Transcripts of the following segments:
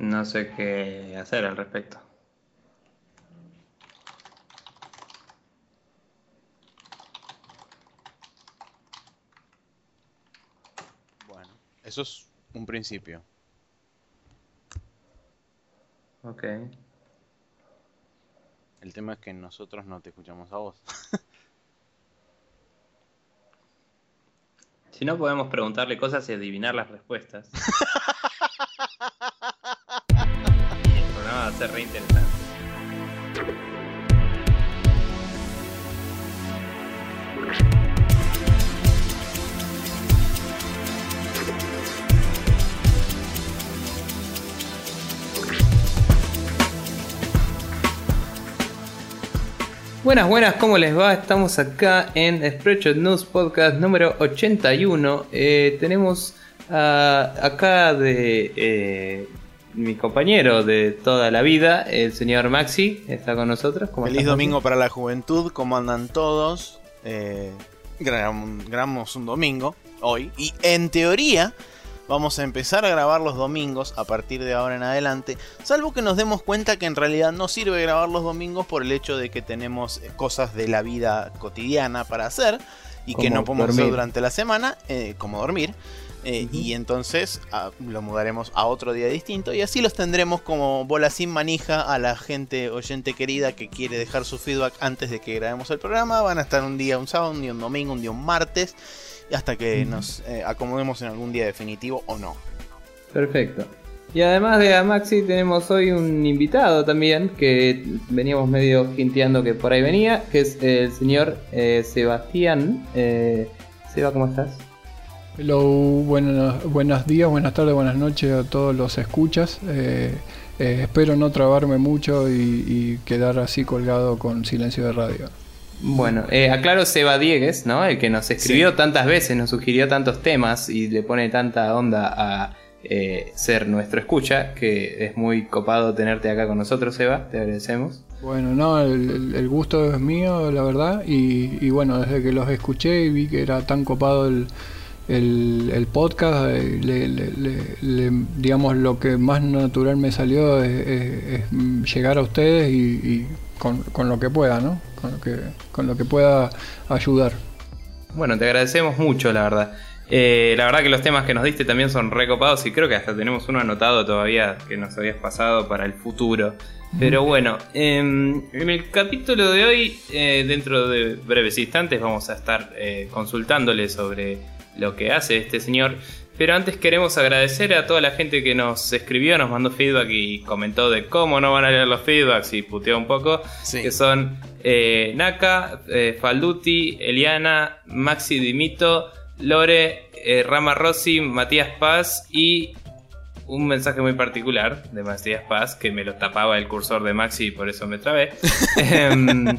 No sé qué hacer al respecto. Bueno, eso es un principio. Ok. El tema es que nosotros no te escuchamos a vos. Si no, podemos preguntarle cosas y adivinar las respuestas. interesante. Buenas, buenas, ¿cómo les va? Estamos acá en Spreadshot News Podcast número 81. Eh, tenemos ah, acá de eh, mi compañero de toda la vida, el señor Maxi, está con nosotros. ¿Cómo Feliz estás, Maxi? domingo para la juventud, ¿cómo andan todos? Eh, grabamos un domingo hoy y en teoría vamos a empezar a grabar los domingos a partir de ahora en adelante, salvo que nos demos cuenta que en realidad no sirve grabar los domingos por el hecho de que tenemos eh, cosas de la vida cotidiana para hacer y que no podemos hacer dormir. durante la semana, eh, como dormir. Eh, Y entonces ah, lo mudaremos a otro día distinto y así los tendremos como bola sin manija a la gente oyente querida que quiere dejar su feedback antes de que grabemos el programa. Van a estar un día un sábado, un día un domingo, un día un martes hasta que nos eh, acomodemos en algún día definitivo o no. Perfecto. Y además de a Maxi tenemos hoy un invitado también que veníamos medio hinteando que por ahí venía, que es el señor eh, Sebastián. Eh, Seba, ¿cómo estás? Hello, buenos, buenos días, buenas tardes, buenas noches a todos los escuchas. Eh, eh, espero no trabarme mucho y, y quedar así colgado con silencio de radio. Bueno, eh, aclaro Seba Diegues, ¿no? El que nos escribió Sí. tantas veces, nos sugirió tantos temas y le pone tanta onda a eh, ser nuestro escucha, que es muy copado tenerte acá con nosotros, Seba, te agradecemos. Bueno, no, el, el gusto es mío, la verdad, y, y bueno, desde que los escuché y vi que era tan copado el, el, el podcast, eh, le- le- le- le- digamos, lo que más natural me salió es, es- es llegar a ustedes y, y con, con lo que pueda, ¿no? Con lo que, con lo que pueda ayudar. Bueno, te agradecemos mucho, la verdad. Eh, la verdad que los temas que nos diste también son recopados y creo que hasta tenemos uno anotado todavía que nos habías pasado para el futuro. Pero bueno, em, en el capítulo de hoy, eh, dentro de breves instantes, vamos a estar consultándole sobre lo que hace este señor. Pero antes queremos agradecer a toda la gente que nos escribió, nos mandó feedback y comentó de cómo no van a leer los feedbacks y puteó un poco. Sí. Que son eh, Naka, eh, Falduti, Eliana, Maxi Dimito, Lore, eh, Rama Rossi, Matías Paz y un mensaje muy particular de Matías Paz que me lo tapaba el cursor de Maxi y por eso me trabé. Em,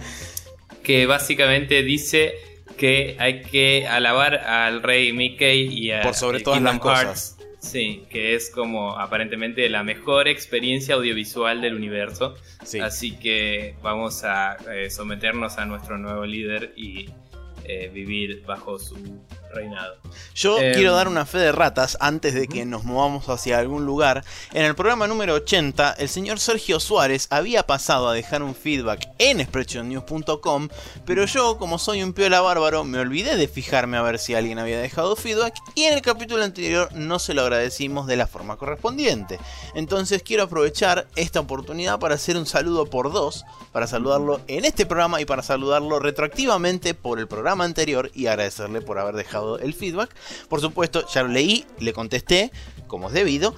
que básicamente dice que hay que alabar al rey Mickey y a Por sobre y todas las cosas. Sí, que es como aparentemente la mejor experiencia audiovisual del universo. Sí. Así que vamos a eh, someternos a nuestro nuevo líder y eh, vivir bajo su reinado. Yo Em, quiero dar una fe de ratas antes de que nos movamos hacia algún lugar. En el programa número 80, el señor Sergio Suárez había pasado a dejar un feedback en expressionnews.com, pero yo, como soy un piola bárbaro, me olvidé de fijarme a ver si alguien había dejado feedback y en el capítulo anterior no se lo agradecimos de la forma correspondiente. Entonces quiero aprovechar esta oportunidad para hacer un saludo por dos, para saludarlo en este programa y para saludarlo retroactivamente por el programa anterior y agradecerle por haber dejado el feedback. Por supuesto, ya lo leí, le contesté, como es debido.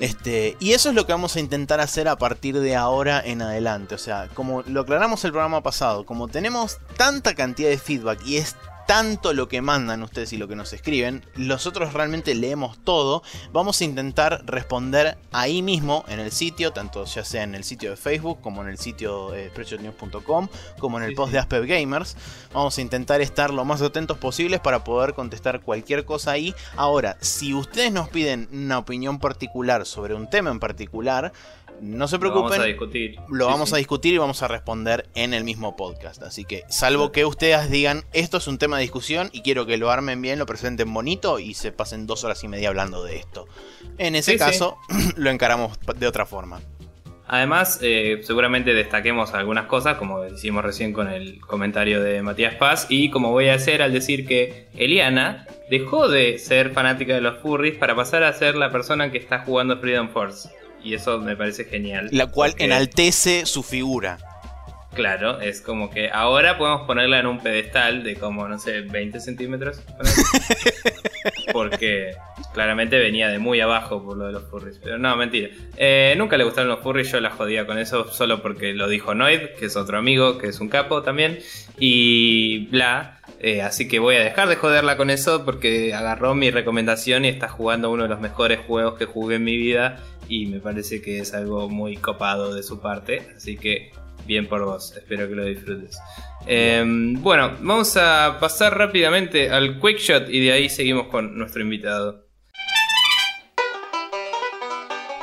Este, y eso es lo que vamos a intentar hacer a partir de ahora en adelante. O sea, como lo aclaramos el programa pasado, como tenemos tanta cantidad de feedback y es tanto lo que mandan ustedes y lo que nos escriben, nosotros realmente leemos todo. Vamos a intentar responder ahí mismo en el sitio, tanto ya sea en el sitio de Facebook como en el sitio eh, spreadshotnews.com, como en el Sí, post sí. de Aspep Gamers. Vamos a intentar estar lo más atentos posibles para poder contestar cualquier cosa ahí. Ahora, si ustedes nos piden una opinión particular sobre un tema en particular, no se Lo vamos preocupen a discutir. lo Sí, vamos sí. a discutir y vamos a responder en el mismo podcast. Así que, salvo que ustedes digan, esto es un tema de discusión y quiero que lo armen bien, lo presenten bonito y se pasen dos horas y media hablando de esto. En ese caso, lo encaramos de otra forma. Además, eh, seguramente destaquemos algunas cosas, como hicimos recién con el comentario de Matías Paz, y como voy a hacer al decir que Eliana dejó de ser fanática de los furries para pasar a ser la persona que está jugando Freedom Force. Y eso me parece genial. La cual enaltece su figura. Claro, es como que ahora podemos ponerla en un pedestal de como, no sé, 20 centímetros. Porque claramente venía de muy abajo por lo de los furries. Pero no, mentira. Eh, nunca le gustaron los furries, yo la jodía con eso solo porque lo dijo Noid, que es otro amigo, que es un capo también. Y bla. Eh, así que voy a dejar de joderla con eso porque agarró mi recomendación y está jugando uno de los mejores juegos que jugué en mi vida. Y me parece que es algo muy copado de su parte. Así que bien por vos, espero que lo disfrutes. Em, bueno, vamos a pasar rápidamente al Quick Shot y de ahí seguimos con nuestro invitado.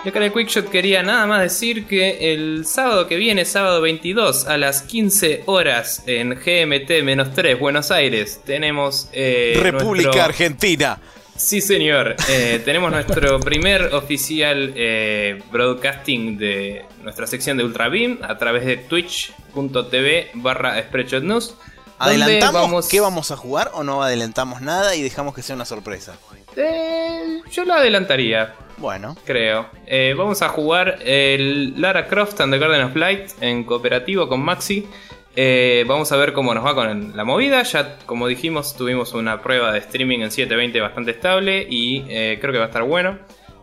Y acá en el Quickshot quería nada más decir que el sábado que viene, sábado 22 a las 15 horas en GMT-3 Buenos Aires, tenemos... Eh, República Argentina. Sí, señor. Eh, tenemos nuestro primer oficial eh, broadcasting de nuestra sección de Ultra Beam a través de twitch.tv barra News. ¿Adelantamos qué vamos a jugar o no adelantamos nada y dejamos que sea una sorpresa? Eh, yo lo adelantaría. Bueno. Creo. vamos a jugar el Lara Croft and the Garden of Light en cooperativo con Maxi. Eh, vamos a ver cómo nos va con la movida. Ya, como dijimos, tuvimos una prueba de streaming en 720 bastante estable y eh, creo que va a estar bueno.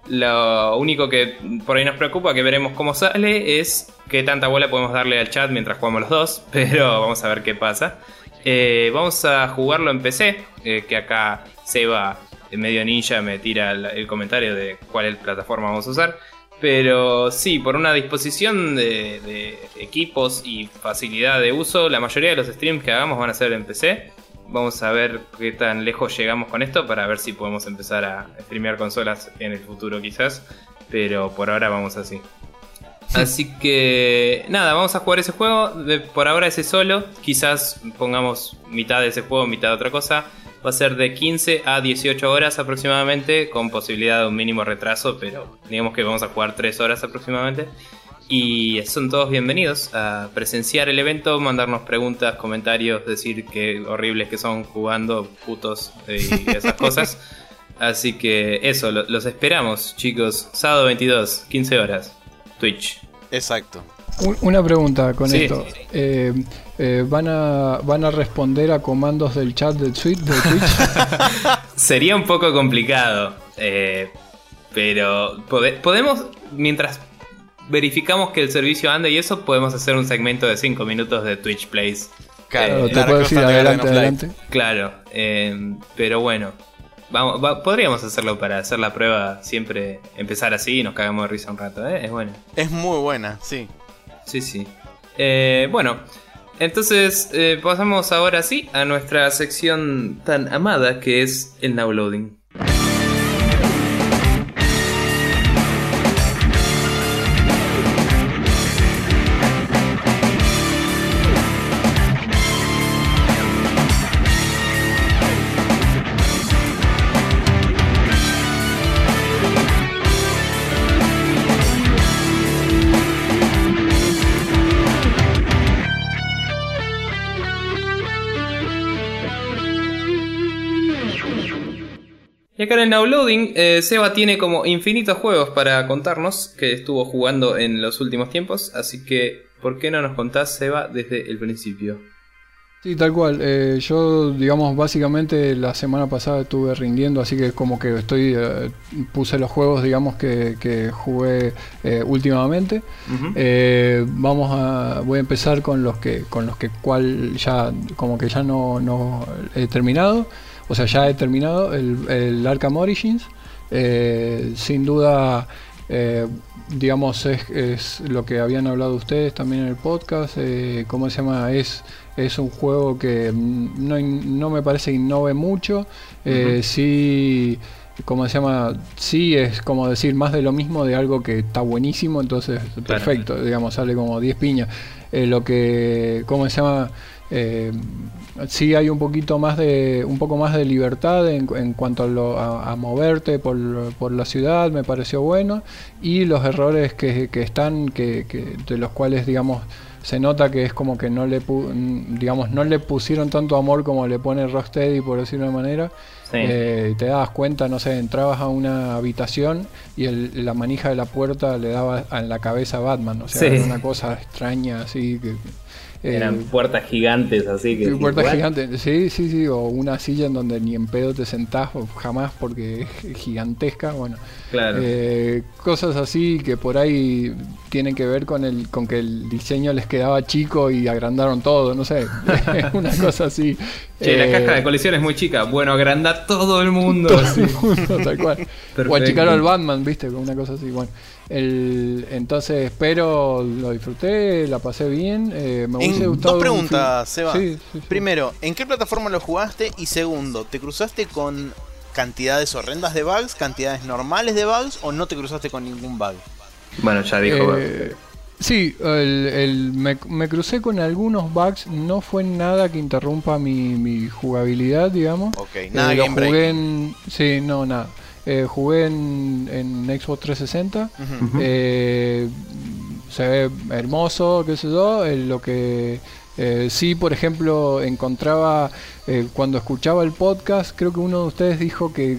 Lo único que por ahí nos preocupa, que veremos cómo sale, es qué tanta bola podemos darle al chat mientras jugamos los dos. Pero vamos a ver qué pasa. Eh, vamos a jugarlo en PC, que acá Seba, en medio ninja, me tira el comentario de cuál plataforma vamos a usar. Pero sí, por una disposición de, equipos y facilidad de uso, la mayoría de los streams que hagamos van a ser en PC. Vamos a ver qué tan lejos llegamos con esto para ver si podemos empezar a streamear consolas en el futuro quizás. Pero por ahora vamos así. Así que nada, vamos a jugar ese juego. Por ahora ese solo. Quizás pongamos mitad de ese juego, mitad de otra cosa va a ser de 15 a 18 horas aproximadamente, con posibilidad de un mínimo retraso, pero digamos que vamos a jugar 3 horas aproximadamente. Y son todos bienvenidos a presenciar el evento, mandarnos preguntas, comentarios, decir qué horribles que son jugando, putos y esas cosas. Así que eso, los esperamos, chicos. Sábado 22, 15 horas. Twitch. Exacto. Una pregunta con esto. Eh, eh, ¿van, a, ¿Van a responder a comandos del chat de, Twitch? Sería un poco complicado. Eh, pero podemos, mientras verificamos que el servicio anda y eso, podemos hacer un segmento de 5 minutos de Twitch Plays. Claro, te puedo decir adelante, adelante. Claro, pero bueno. Vamos, podríamos hacerlo para hacer la prueba, siempre empezar así y nos cagamos de risa un rato, Es buena. Es muy buena, sí. Sí, sí. Eh, bueno, entonces eh, pasamos ahora sí a nuestra sección tan amada que es el now loading. Acá en el Nowloading, eh, Seba tiene como infinitos juegos para contarnos que estuvo jugando en los últimos tiempos, así que, ¿por qué no nos contás, Seba, desde el principio? Sí, tal cual. Eh, yo, digamos, básicamente la semana pasada estuve rindiendo, así que como que estoy, eh, puse los juegos, digamos, que, jugué últimamente. vamos a, voy a empezar con los que, con los que cual ya, como que ya no, no he terminado. O sea, ya he terminado el, el Arkham Origins. Eh, sin duda, eh, digamos, es, lo que habían hablado ustedes también en el podcast. Eh, ¿Cómo se llama? Es, es un juego que no, no me parece que innove mucho. Sí. ¿Cómo se llama? Sí, es como decir más de lo mismo de algo que está buenísimo, entonces perfecto, digamos, sale como 10 piñas. lo que, ¿cómo se llama? Eh, sí hay un poquito más de un poco más de libertad en, cuanto a, moverte por, por, la ciudad me pareció bueno. Y los errores que, están que, de los cuales digamos se nota que es como que no le digamos no le pusieron tanto amor como le pone Rocksteady por decirlo de una manera. Eh, te dabas cuenta no sé entrabas a una habitación y la manija de la puerta le daba en la cabeza a Batman o sea era una cosa extraña así que eran eh, puertas gigantes, así que. puertas gigantes, sí, sí, sí. O una silla en donde ni en pedo te sentás, jamás porque es gigantesca. Bueno, claro. Eh, cosas así que por ahí tienen que ver con el con que el diseño les quedaba chico y agrandaron todo, no sé. una cosa así. Che, la caja de eh, colisión es muy chica. Bueno, agranda todo el mundo. Todo el mundo, tal cual. o achicaron al Batman, viste, con una cosa así. Bueno. El, entonces, pero lo disfruté, la pasé bien. Eh, me hubiese gustado. Dos preguntas, Seba. Primero, ¿en qué plataforma lo jugaste? Y segundo, ¿te cruzaste con cantidades horrendas de bugs, cantidades normales de bugs o no te cruzaste con ningún bug? Bueno, ya dijo. Eh, sí, el, me, crucé con algunos bugs. No fue nada que interrumpa mi, jugabilidad, digamos. Ok, nada eh, jugué en, Sí, no, nada. Eh, jugué en, en, Xbox 360. Eh, se ve hermoso, qué sé yo. lo que eh, sí, por ejemplo, encontraba eh, cuando escuchaba el podcast, creo que uno de ustedes dijo que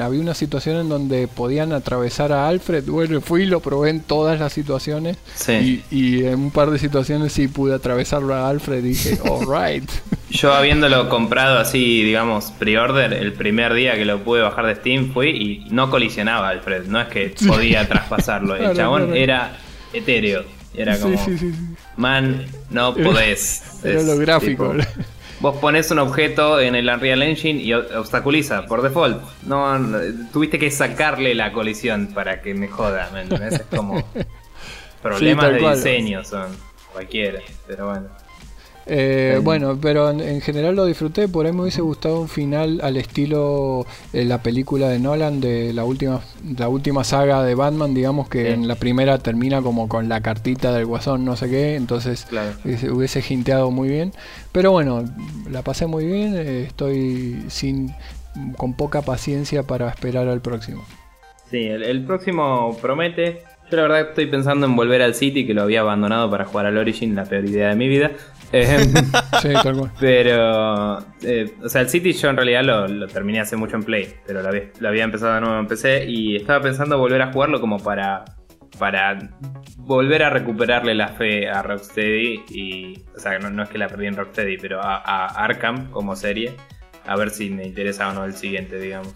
había una situación en donde podían atravesar a Alfred. Bueno, fui y lo probé en todas las situaciones. Y, en un par de situaciones sí pude atravesarlo a Alfred y dije, alright. Yo habiéndolo comprado así, digamos, pre-order, el primer día que lo pude bajar de Steam fui y no colisionaba Alfred. No es que podía traspasarlo. El chabón era etéreo. Era como, man, no podés. Era lo gráfico. vos pones un objeto en el Unreal Engine y obstaculiza por default. No, tuviste que sacarle la colisión para que me joda, ¿me Es como problemas de diseño son cualquiera, pero bueno. Eh, bueno, pero en, general lo disfruté, por ahí me hubiese gustado un final al estilo de la película de Nolan, de la última, la última saga de Batman, digamos que en la primera termina como con la cartita del guasón, no sé qué, entonces hubiese, hubiese jinteado muy bien. Pero bueno, la pasé muy bien, eh, estoy sin con poca paciencia para esperar al próximo. Sí, el próximo promete. Yo la verdad estoy pensando en volver al City, que lo había abandonado para jugar al Origin, la peor idea de mi vida. Eh, sí, tal cual. Pero, eh, o sea, el City yo en realidad lo, terminé hace mucho en Play, pero lo había, empezado de nuevo en PC y estaba pensando volver a jugarlo como para, para volver a recuperarle la fe a Rocksteady. Y, o sea, no, es que la perdí en Rocksteady, pero a, a Arkham como serie. A ver si me interesa o no el siguiente, digamos.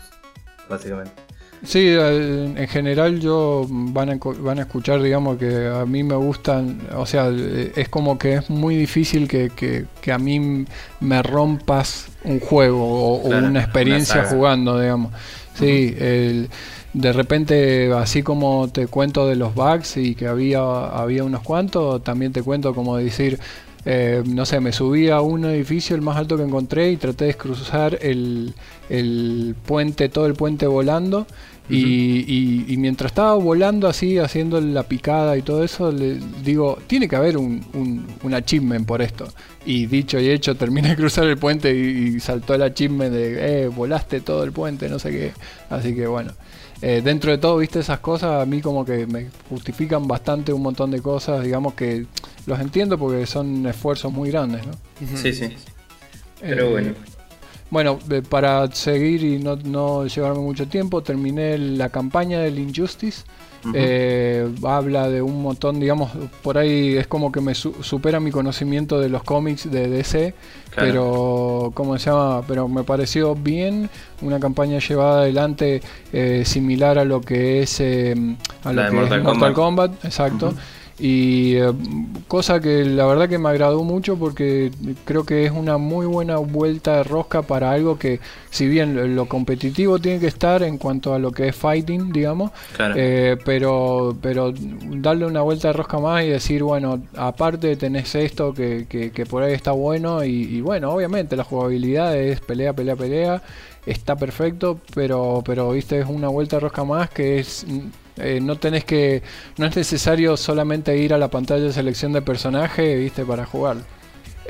Básicamente. Sí, en general yo van a, van a escuchar, digamos, que a mí me gustan, o sea, es como que es muy difícil que, que, a mí me rompas un juego o, una experiencia jugando, digamos. Sí, de repente, así como te cuento de los bugs y que había, había unos cuantos, también te cuento como decir, eh, no sé, me subí a un edificio, el más alto que encontré, y traté de cruzar el, el puente, todo el puente volando. y, y, mientras estaba volando así, haciendo la picada y todo eso, le digo, tiene que haber un, un, achievement por esto. Y dicho y hecho, terminé de cruzar el puente y, saltó el achievement de, eh, volaste todo el puente, no sé qué. Así que bueno. Eh, dentro de todo, viste, esas cosas a mí como que me justifican bastante un montón de cosas, digamos que los entiendo porque son esfuerzos muy grandes, ¿no? Sí, sí. Pero bueno. Bueno, para seguir y no, no, llevarme mucho tiempo, terminé la campaña del Injustice. Eh, habla de un montón, digamos, por ahí es como que me supera mi conocimiento de los cómics de DC, pero ¿cómo se llama? Pero me pareció bien una campaña llevada adelante eh, similar a lo que es eh, a lo que Mortal, Mortal Kombat. exacto. Y eh, cosa que la verdad que me agradó mucho porque creo que es una muy buena vuelta de rosca para algo que si bien lo competitivo tiene que estar en cuanto a lo que es fighting, digamos, eh, pero, pero darle una vuelta de rosca más y decir, bueno, aparte tenés esto que, que, por ahí está bueno y, y bueno, obviamente la jugabilidad es pelea, pelea, pelea, está perfecto, pero, pero viste, es una vuelta de rosca más que es eh, no tenés que. No es necesario solamente ir a la pantalla de selección de personaje, viste, para jugar.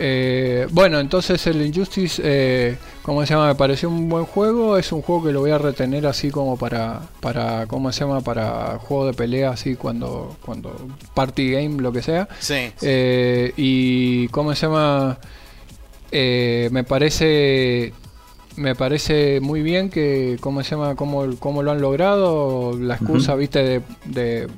Eh, bueno, entonces el Injustice, eh, ¿cómo se llama? Me pareció un buen juego. Es un juego que lo voy a retener así como para, para ¿cómo se llama? Para juego de pelea, así cuando, cuando party game, lo que sea. Sí. Eh, y ¿cómo se llama? Me parece me parece muy bien que cómo se llama cómo, cómo lo han logrado la excusa viste de, de,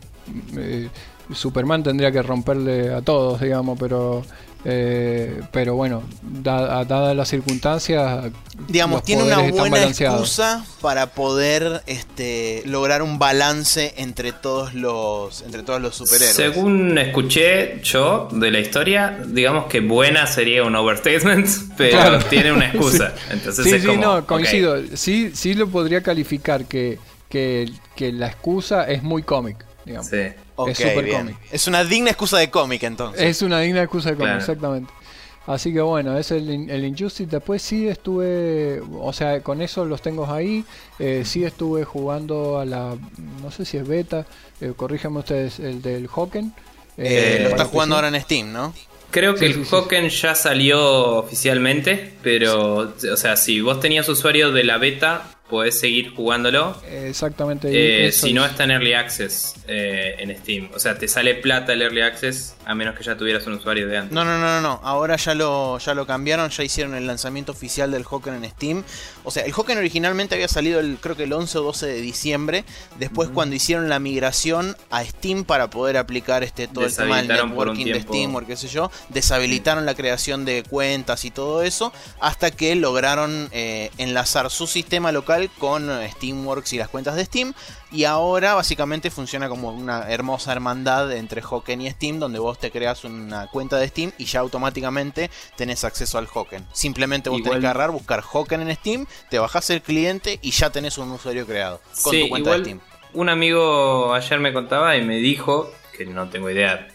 eh, Superman tendría que romperle a todos digamos pero eh, pero bueno da- dadas las circunstancias Digamos, los tiene una buena excusa para poder este, lograr un balance entre todos los entre todos los superhéroes. Según escuché yo de la historia, digamos que buena sería un overstatement, pero Claro. tiene una excusa. Entonces sí, es sí, como, no, coincido. Sí, sí lo podría calificar que, que, que la excusa es muy cómic, digamos. Sí. Es súper bien. cómic. Es una digna excusa de cómic entonces. Es una digna excusa de cómic, Claro. exactamente. Así que bueno, es el, el Injustice. Después sí estuve, o sea, con eso los tengo ahí. Eh, sí estuve jugando a la, no sé si es beta, eh, corríjanme ustedes, el del Hocken. Eh, Eh, lo estás parece jugando sí. ahora en Steam, ¿no? Creo que Sí, el sí, sí, Hocken ya salió oficialmente, pero, o sea, si vos tenías usuario de la beta, podés seguir jugándolo. Exactamente. Eh, si no es. está en Early Access eh, en Steam. O sea, te sale plata el Early Access a menos que ya tuvieras un usuario de antes. No, no, no, no, no. Ahora ya lo, ya lo cambiaron, ya hicieron el lanzamiento oficial del Hocken en Steam. O sea, el Hocken originalmente había salido el, creo que el 11 o 12 de diciembre. Después cuando hicieron la migración a Steam para poder aplicar este todo el tema del Deshabilitaron por un networking de. Steam o qué sé yo, deshabilitaron la creación de cuentas y todo eso hasta que lograron eh, enlazar su sistema local con eh, Steamworks y las cuentas de Steam. Y ahora básicamente funciona como una hermosa hermandad entre Hocken y Steam, donde vos te creas una cuenta de Steam y ya automáticamente tenés acceso al Hocken. Simplemente vos Igual- tenés que agarrar, buscar Hocken en Steam, te bajás el cliente y ya tenés un usuario creado con Sí, tu cuenta igual de Steam. un amigo ayer me contaba y me dijo, que no tengo idea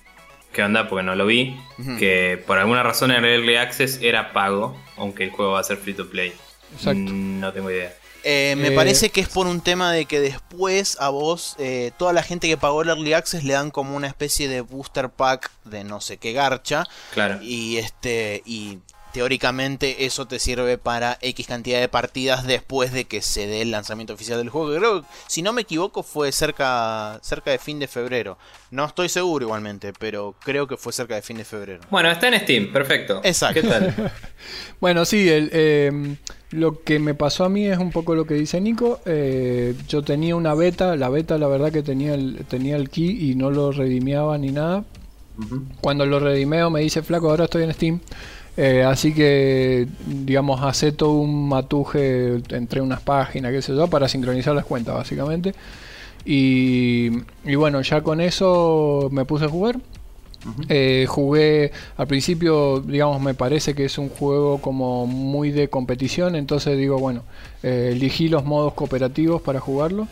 qué onda porque no lo vi, que por alguna razón el Early Access era pago, aunque el juego va a ser free to play. Exacto. No tengo idea. Eh, me Eh, parece que es por un tema de que después a vos, eh, toda la gente que pagó el Early Access le dan como una especie de booster pack de no sé qué garcha. Claro. Y este. Y teóricamente eso te sirve para X cantidad de partidas después de que se dé el lanzamiento oficial del juego. que Creo, si no me equivoco, fue cerca, cerca de fin de febrero. No estoy seguro igualmente, pero creo que fue cerca de fin de febrero. Bueno, está en Steam, perfecto. Exacto. ¿Qué tal? Bueno, sí, el, eh, lo que me pasó a mí es un poco lo que dice Nico. Eh, yo tenía una beta, la beta la verdad que tenía el, tenía el key y no lo redimiaba ni nada. Cuando lo redimeo me dice, flaco, ahora estoy en Steam. Eh, así que, digamos, hace todo un matuje entre unas páginas, qué sé yo, para sincronizar las cuentas, básicamente. Y, y bueno, ya con eso me puse a jugar. Eh, jugué al principio, digamos, me parece que es un juego como muy de competición, entonces digo, bueno, eh, elegí los modos cooperativos para jugarlo.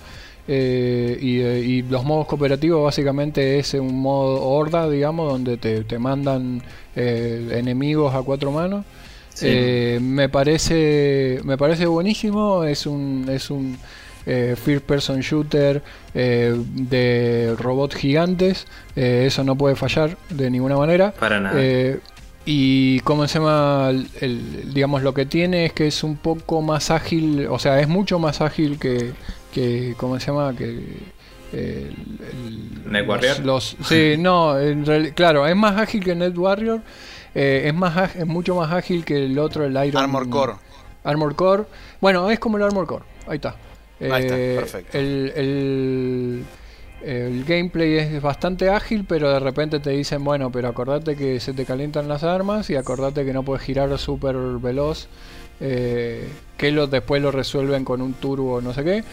Eh, y, eh, y los modos cooperativos básicamente es un modo horda, digamos, donde te, te mandan eh, enemigos a cuatro manos. Sí. Eh, me parece me parece buenísimo, es un es un first person shooter de robots gigantes, eso no puede fallar de ninguna manera. Para nada. Y cómo se llama, el- el- digamos, lo que tiene es que es un poco más ágil, o sea, es mucho más ágil que, que ¿cómo se llama? Que eh, el- el- Net Warrior. Los, los- sí, no, en reali- claro, es más ágil que Net Warrior, eh, es más es mucho más ágil que el otro, el Iron Armor Core. Armor Core. Bueno, es como el Armor Core. Ahí está. Ahí está, Eh, perfecto. El, el- el gameplay es bastante ágil, pero de repente te dicen, bueno, pero acordate que se te calientan las armas y acordate que no puedes girar súper veloz. eh, que lo, después lo resuelven con un turbo no sé qué.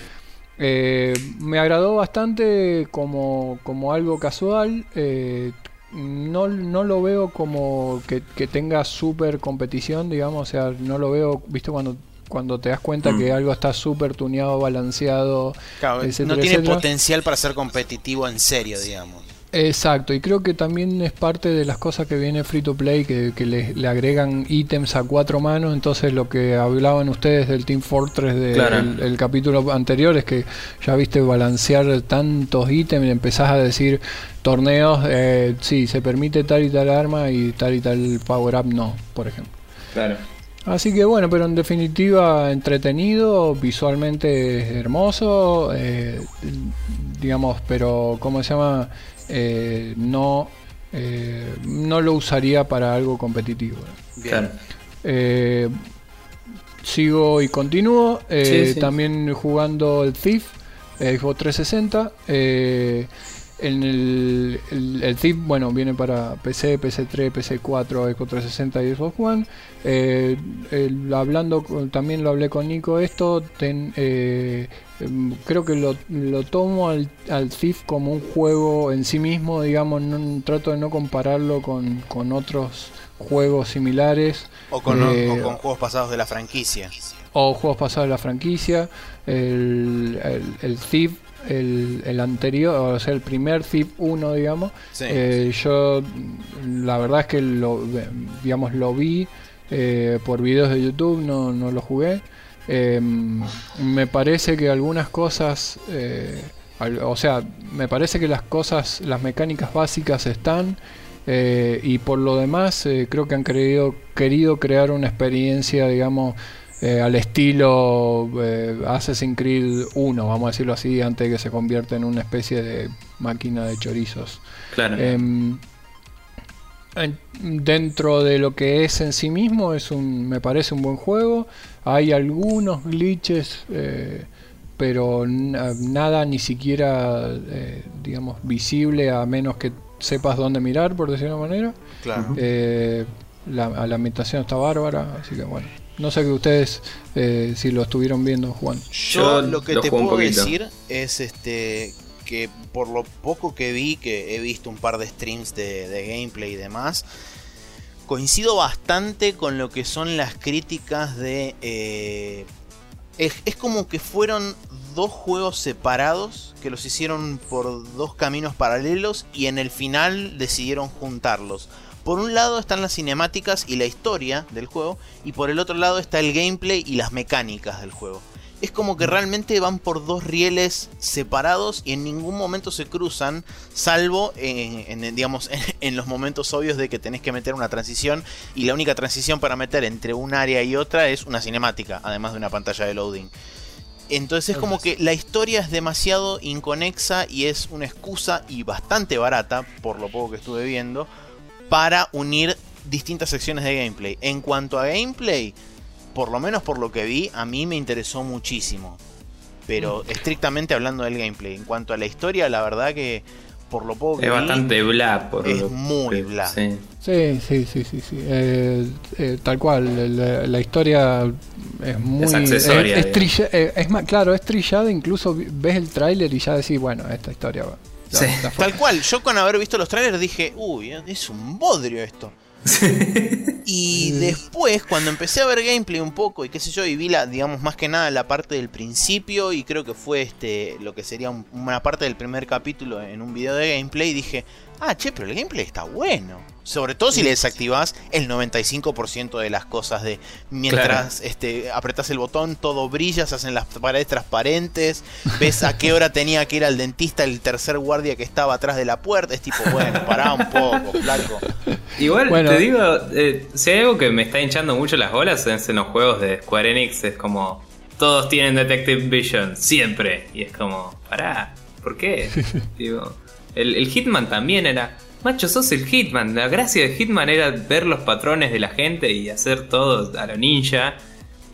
Eh, me agradó bastante como, como algo casual. eh, no, no lo veo como que, que tenga super competición, digamos. O sea, no lo veo, viste, cuando, cuando te das cuenta Mm. que algo está súper tuneado, balanceado. Claro, etcétera, no tiene etcétera. potencial para ser competitivo en serio, digamos. Exacto, y creo que también es parte de las cosas que viene Free to Play, que, le, agregan ítems a cuatro manos, entonces lo que hablaban ustedes del Team Fortress del el capítulo anterior es que ya viste balancear tantos ítems y empezás a decir torneos, eh, sí, se permite tal y tal arma y tal y tal power up no, por ejemplo. Claro. Así que bueno, pero en definitiva entretenido, visualmente hermoso, eh, digamos, pero ¿cómo se llama? Eh, no, eh, no lo usaría para algo competitivo. Eh, sigo y continúo. También jugando el Thief, Xbox 360. En el, el, Thief, bueno, viene para PC, PC3, PC4, Xbox 360 y Xbox One. hablando, también lo hablé con Nico esto, ten, creo que lo, tomo al, al, Thief como un juego en sí mismo, digamos, no, trato de no compararlo con, otros juegos similares. O con, eh, con, juegos pasados de la franquicia. O juegos pasados de la franquicia. El, el, Thief, el, anterior, o sea, el primer Thief 1, digamos, eh, yo la verdad es que lo, digamos, lo vi eh, por videos de YouTube, no, no lo jugué. Em, me parece que algunas cosas, eh, o sea, me parece que las cosas, las mecánicas básicas están eh, y por lo demás eh, creo que han querido, querido crear una experiencia, digamos, al estilo Assassin's Creed 1, vamos a decirlo así, antes de que se convierta en una especie de máquina de chorizos. Claro. Em, dentro de lo que es en sí mismo es un me parece un buen juego hay algunos glitches eh, pero nada ni siquiera eh, digamos visible a menos que sepas dónde mirar por decirlo de una manera. Claro. Eh, la, la ambientación está bárbara así que bueno. No sé que ustedes si lo estuvieron viendo Juan. Yo lo que te puedo decir es este que por lo poco que vi, que he visto un par de streams de, gameplay y demás, coincido bastante con lo que son las críticas de... Eh, es, como que fueron dos juegos separados que los hicieron por dos caminos paralelos y en el final decidieron juntarlos. Por un lado están las cinemáticas y la historia del juego y por el otro lado está el gameplay y las mecánicas del juego es como que realmente van por dos rieles separados y en ningún momento se cruzan, salvo en, digamos, en, los momentos obvios de que tenés que meter una transición y la única transición para meter entre un área y otra es una cinemática, además de una pantalla de loading. Entonces es como que la historia es demasiado inconexa y es una excusa y bastante barata, por lo poco que estuve viendo, para unir distintas secciones de gameplay. En cuanto a gameplay, por lo menos por lo que vi, a mí me interesó muchísimo. Pero mm. estrictamente hablando del gameplay, en cuanto a la historia, la verdad que por lo poco que es bastante bla por es muy bla. sí. Sí sí sí sí, eh, eh, tal cual. La, historia es muy es accesoria es, eh, es, más claro es trillada incluso ves el tráiler y ya decís bueno esta historia va, sí. tal cual. Yo con haber visto los trailers dije uy es un bodrio esto y después, cuando empecé a ver gameplay un poco y qué sé yo, y vi la, digamos, más que nada la parte del principio, y creo que fue este lo que sería una parte del primer capítulo en un video de gameplay, dije, ah, che, pero el gameplay está bueno. Sobre todo si le desactivas el 95% de las cosas de mientras este, apretas el botón, todo brilla, se hacen las paredes transparentes, ves a qué hora tenía que ir al dentista el tercer guardia que estaba atrás de la puerta. Es tipo, bueno, pará un poco, flaco. Igual te digo, eh, si hay algo que me está hinchando mucho las bolas es en los juegos de Square Enix, es como todos tienen Detective Vision, siempre. Y es como, pará, ¿por qué? Digo, el, el Hitman también era Macho, sos el Hitman. La gracia de Hitman era ver los patrones de la gente y hacer todo a lo ninja.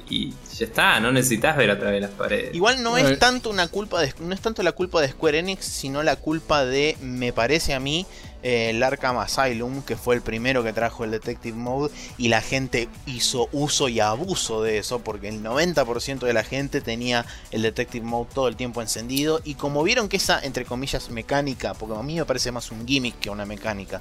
Y ya está, no necesitas ver a través de las paredes. Igual no es tanto una culpa de, no es tanto la culpa de Square Enix, sino la culpa de, me parece a mí, el Arkham Asylum, que fue el primero que trajo el Detective Mode, y la gente hizo uso y abuso de eso, porque el 90% de la gente tenía el Detective Mode todo el tiempo encendido, y como vieron que esa, entre comillas, mecánica, porque a mí me parece más un gimmick que una mecánica,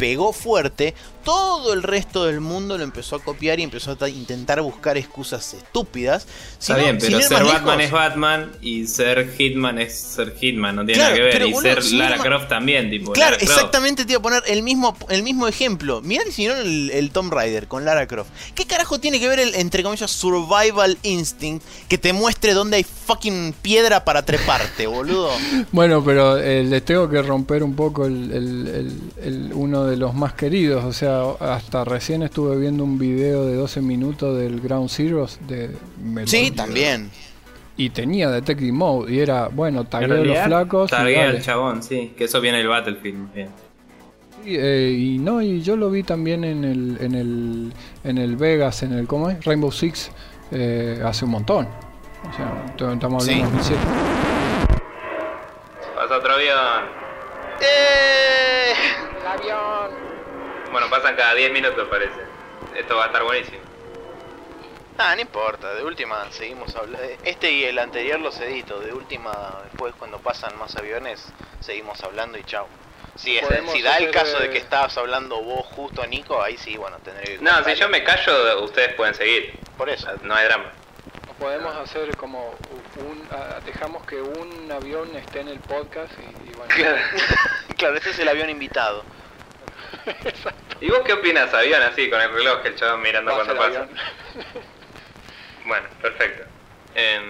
pegó fuerte, todo el resto del mundo lo empezó a copiar y empezó a intentar buscar excusas estúpidas. Está bien, pero ser Batman es Batman y ser Hitman es ser Hitman, no tiene nada que ver. Y ser Lara Croft también, tipo. Claro, exactamente te iba a poner el mismo, el mismo ejemplo. Mirá si no el, el Tomb Raider con Lara Croft. ¿Qué carajo tiene que ver el, entre comillas, survival instinct que te muestre dónde hay fucking piedra para treparte, boludo? bueno, pero eh, les tengo que romper un poco el, uno de los más queridos, o sea, hasta recién estuve viendo un video de 12 minutos del Ground Zeroes de Sí, también. Y tenía Detective Mode y era, bueno, tagueo los flacos. Taguea el chabón, sí, que eso viene el Battlefield. Bien. Eh, y no, y yo lo vi también en el, en el, en el Vegas, en el, ¿cómo es? Rainbow Six, eh, hace un montón. O sea, estamos hablando de Pasa otro avión. ¡Eh! Avión. Bueno, pasan cada 10 minutos parece. Esto va a estar buenísimo. Ah, no importa, de última seguimos hablando. Este y el anterior los edito, de última, después cuando pasan más aviones, seguimos hablando y chao. Si, si da el caso de que estabas hablando vos justo, Nico, ahí sí, bueno, tendré que... No, si yo me callo, ustedes pueden seguir. Por eso. No hay drama. Podemos hacer como un... dejamos que un avión esté en el podcast y, bueno... claro, este es el avión invitado. ¿Y vos qué opinas, avión, así, con el reloj, el chabón mirando cuando pasa? bueno, perfecto. Eh...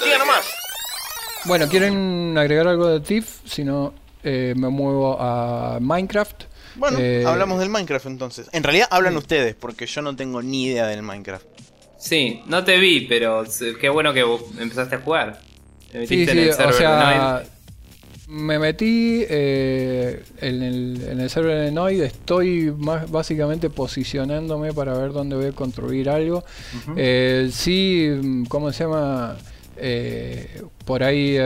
Siga nomás. Bueno, ¿quieren agregar algo de TIFF? Si no, eh, me muevo a Minecraft. Bueno, eh, hablamos del Minecraft entonces. En realidad hablan ustedes, porque yo no tengo ni idea del Minecraft. Sí, no te vi, pero qué bueno que empezaste a jugar. sí, sí, o sea, me metí eh, en, el, en, el, server de Noid, estoy más básicamente posicionándome para ver dónde voy a construir algo. Eh, sí, ¿cómo se llama? Eh, por ahí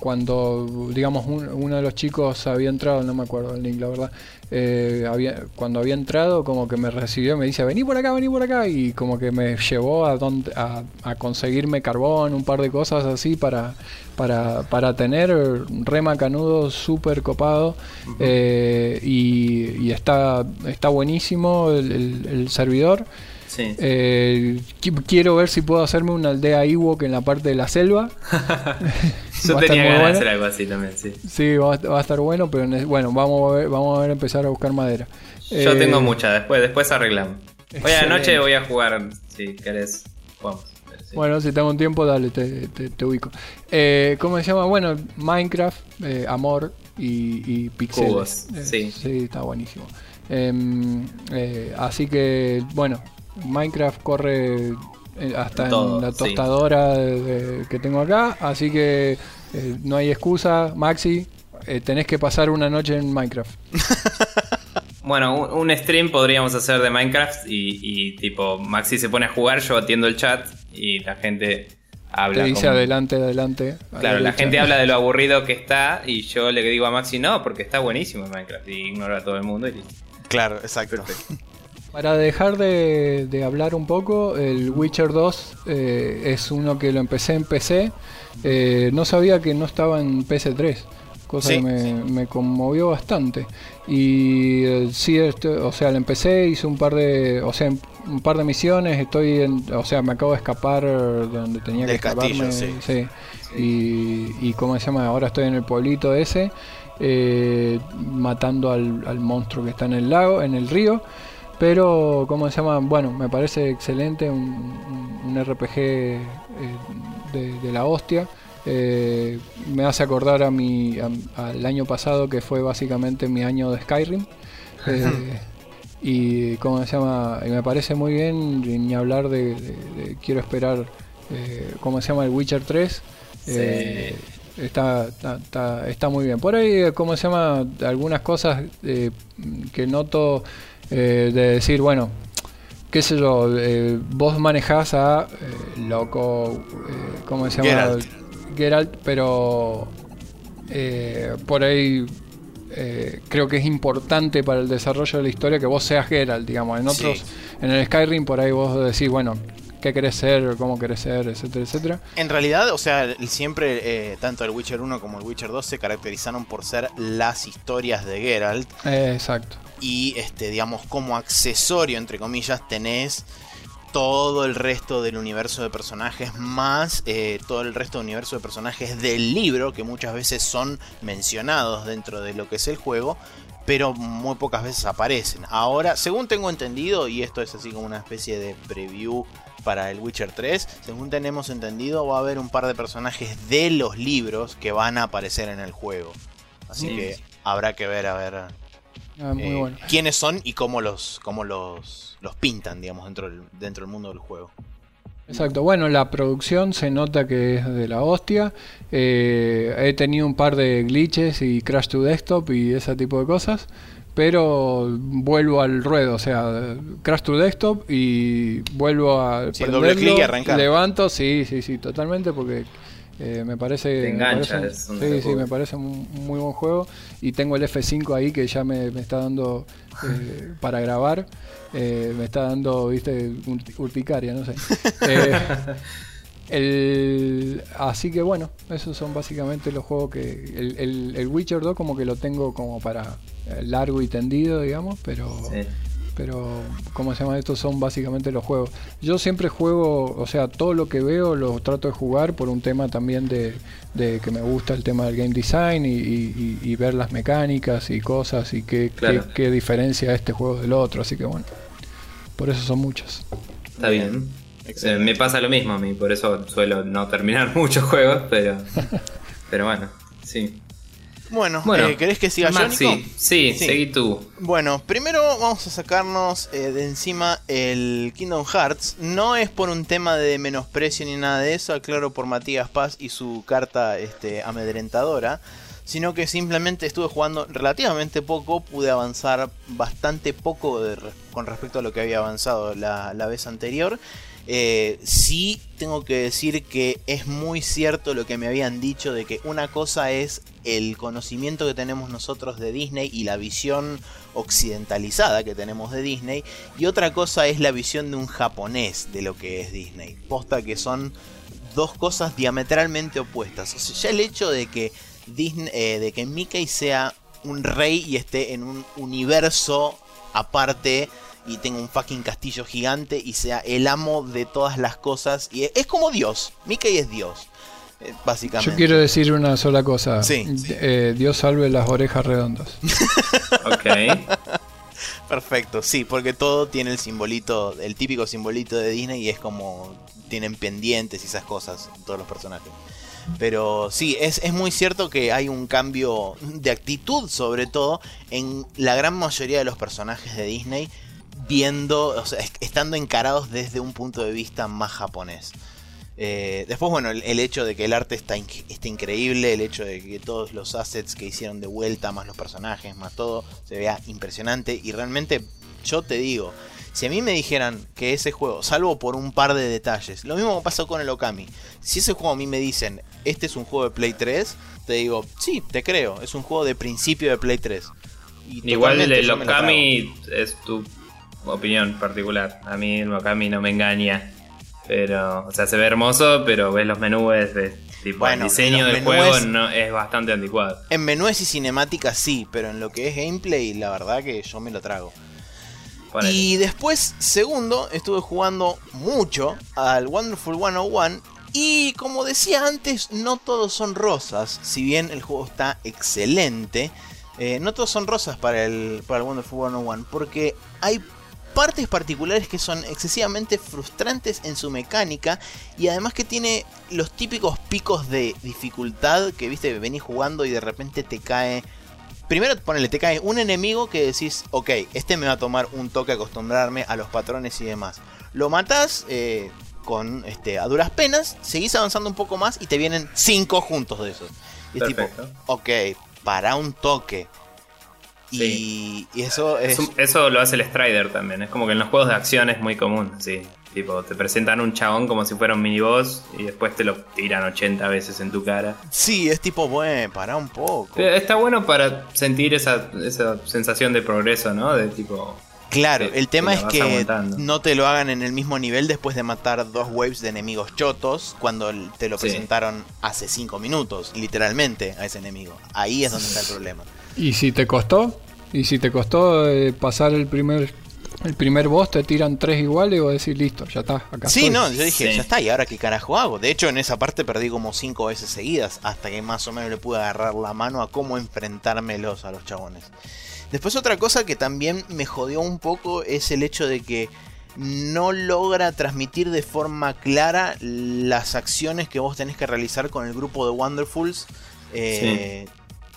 cuando digamos uno de los chicos había entrado, no me acuerdo el link la verdad, eh, había, cuando había entrado, como que me recibió, me dice, vení por acá, vení por acá, y como que me llevó a, donde, a, conseguirme carbón, un par de cosas así para, para, para tener rema canudo súper copado. Eh, y, está, está buenísimo el servidor. Eh, quiero ver si puedo hacerme una aldea Ewok en la parte de la selva. Yo tenía ganas de hacer algo así también, sí. Sí, va, a estar bueno, pero bueno, vamos a ver, vamos a ver empezar a buscar madera. Yo tengo eh, mucha, después, después arreglamos. Hoy a la noche voy a jugar, si querés, Bueno, si tengo un tiempo, dale, te, te, ubico. Eh, ¿Cómo se llama? Bueno, Minecraft, Amor y, y Pixeles. sí. sí, está buenísimo. Em, así que, bueno, Minecraft corre eh, hasta en la tostadora que tengo acá, así que eh, no hay excusa, Maxi, eh, tenés que pasar una noche en Minecraft. bueno, un, stream podríamos hacer de Minecraft y, tipo Maxi se pone a jugar, yo atiendo el chat y la gente habla. Te dice adelante, adelante. Claro, la gente habla de lo aburrido que está y yo le digo a Maxi no, porque está buenísimo en Minecraft y ignora a todo el mundo. Y... Claro, exacto. Para dejar de, hablar un poco, el Witcher 2 eh, es uno que lo empecé en PC. Eh, no sabía que no estaba en PS3, cosa que me, conmovió bastante. Y eh, sí, o sea, lo empecé, hice un par de, o sea, un par de misiones. Estoy, en, o sea, me acabo de escapar de donde tenía que escaparme. sí. Y, y cómo se llama, ahora estoy en el pueblito ese, matando al, al monstruo que está en el lago, en el río. Pero, ¿cómo se llama? Bueno, me parece excelente, un, RPG eh, de, la hostia. Eh, me hace acordar a mi al año pasado que fue básicamente mi año de Skyrim. Eh, y cómo se llama y me parece muy bien ni hablar de, quiero esperar cómo se llama el Witcher 3 está, está, está, muy bien. Por ahí cómo se llama algunas cosas que noto eh, de decir, bueno, qué sé yo, eh, vos manejás a eh, loco, ¿cómo se llama? Geralt, Geralt pero por ahí eh, creo que es importante para el desarrollo de la historia que vos seas Geralt, digamos. En otros, en el Skyrim por ahí vos decís, bueno, qué querés ser, cómo querés ser, etcétera, etcétera. En realidad, o sea, siempre eh, tanto el Witcher 1 como el Witcher 2 se caracterizaron por ser las historias de Geralt. Eh, exacto. Y este, digamos, como accesorio, entre comillas, tenés todo el resto del universo de personajes, más eh, todo el resto del universo de personajes del libro, que muchas veces son mencionados dentro de lo que es el juego, pero muy pocas veces aparecen. Ahora, según tengo entendido, y esto es así como una especie de preview para el Witcher 3. Según tenemos entendido, va a haber un par de personajes de los libros que van a aparecer en el juego. Así que habrá que ver a ver Ah, muy eh, bueno. quiénes son y cómo los, cómo los, los pintan, digamos, dentro del, dentro del mundo del juego. Exacto, bueno, la producción se nota que es de la hostia. Eh, he tenido un par de glitches y crash to desktop y ese tipo de cosas, pero vuelvo al ruedo, o sea, crash to desktop y vuelvo a Sí, doble clic y arrancar. levanto, sí, sí, sí, totalmente, porque eh, me parece, Te me engancha, parece- es un sí, sí, me parece un muy buen juego y tengo el F5 ahí que ya me, me está dando eh, para grabar. Eh, me está dando, viste, ur- urticaria, no sé. El- así que bueno, esos son básicamente los juegos que. El, el- el Witcher 2 como que lo tengo como para eh, largo y tendido, digamos, pero. Sí. Pero, ¿cómo se llama? Estos son básicamente los juegos. Yo siempre juego, o sea, todo lo que veo lo trato de jugar por un tema también de, de que me gusta el tema del game design y, y- y- y ver las mecánicas y cosas y qué, Claro. qué, qué diferencia este juego del otro. Así que bueno, por eso son muchos. Está bien. Eh, me pasa lo mismo a mí, por eso suelo no terminar muchos juegos, pero. pero bueno, sí. Bueno, Bueno, eh, ¿querés que siga yo, Maxi, Nico? sí, Sí. seguí tú. Bueno, primero vamos a sacarnos eh, de encima el Kingdom Hearts. No es por un tema de menosprecio ni nada de eso, aclaro por Matías Paz y su carta este, amedrentadora. Sino que simplemente estuve jugando relativamente poco, pude avanzar bastante poco de con respecto a lo que había avanzado la, la vez anterior. Eh, sí tengo que decir que es muy cierto lo que me habían dicho de que una cosa es el conocimiento que tenemos nosotros de Disney y la visión occidentalizada que tenemos de Disney y otra cosa es la visión de un japonés de lo que es Disney. Posta que son dos cosas diametralmente opuestas. O sea, ya el hecho de que Disney, eh, de que Mickey sea un rey y esté en un universo aparte y tenga un fucking castillo gigante y sea el amo de todas las cosas y es, como Dios. Mickey es Dios, eh, básicamente. Yo quiero decir una sola cosa. Sí. Eh, Dios salve las orejas redondas. Ok. Perfecto, sí, porque todo tiene el simbolito, el típico simbolito de Disney y es como tienen pendientes y esas cosas todos los personajes. Pero sí, es, es muy cierto que hay un cambio de actitud, sobre todo en la gran mayoría de los personajes de Disney, viendo, o sea, est- estando encarados desde un punto de vista más japonés. Eh, después, bueno, el, el hecho de que el arte está, está increíble, el hecho de que todos los assets que hicieron de vuelta, más los personajes, más todo, se vea impresionante. Y realmente, yo te digo, si a mí me dijeran que ese juego, salvo por un par de detalles, lo mismo pasó con el Okami. Si ese juego a mí me dicen, este es un juego de Play 3, te digo, sí, te creo, es un juego de principio de Play 3. Y Igual el. Okami es tu opinión particular. A mí el Okami no me engaña. Pero, o sea, se ve hermoso, pero ves los menús, ves, tipo, Bueno, el diseño del menúes- juego no, es bastante anticuado. En menúes y cinemáticas sí, pero en lo que es gameplay, la verdad que yo me lo trago. Y después, segundo, estuve jugando mucho al Wonderful 101. Y como decía antes, no todos son rosas. Si bien el juego está excelente, eh, no todos son rosas para el, para el Wonderful 101. Porque hay partes particulares que son excesivamente frustrantes en su mecánica. Y además que tiene los típicos picos de dificultad que viste, venís jugando y de repente te cae Primero, ponele, te cae un enemigo que decís, ok, este me va a tomar un toque acostumbrarme a los patrones y demás. Lo matás eh, con este, a duras penas, seguís avanzando un poco más y te vienen cinco juntos de esos. Y es tipo, ok, para un toque. Y, Sí. y eso es... Eso lo hace el Strider también. Es como que en los juegos de acción es muy común, sí. Tipo, te presentan un chabón como si fuera un miniboss y después te lo tiran 80 veces en tu cara. Sí, es tipo, bueno, para un poco. Está bueno para sentir esa, esa sensación de progreso, ¿no? De tipo. Claro, el tema te es que aguantando. no te lo hagan en el mismo nivel después de matar dos waves de enemigos chotos cuando te lo Sí. presentaron hace 5 minutos, literalmente, a ese enemigo. Ahí es donde está el problema. ¿Y si te costó? ¿Y si te costó eh, pasar el primer el primer boss, te tiran tres iguales y vos decís, listo, ya está, acá Sí, estoy"? no, yo dije, Sí. ya está, ¿y ahora qué carajo hago? De hecho, en esa parte perdí como 5 veces seguidas, hasta que más o menos le pude agarrar la mano a cómo enfrentármelos a los chabones. Después otra cosa que también me jodió un poco es el hecho de que no logra transmitir de forma clara las acciones que vos tenés que realizar con el grupo de Wonderfuls eh,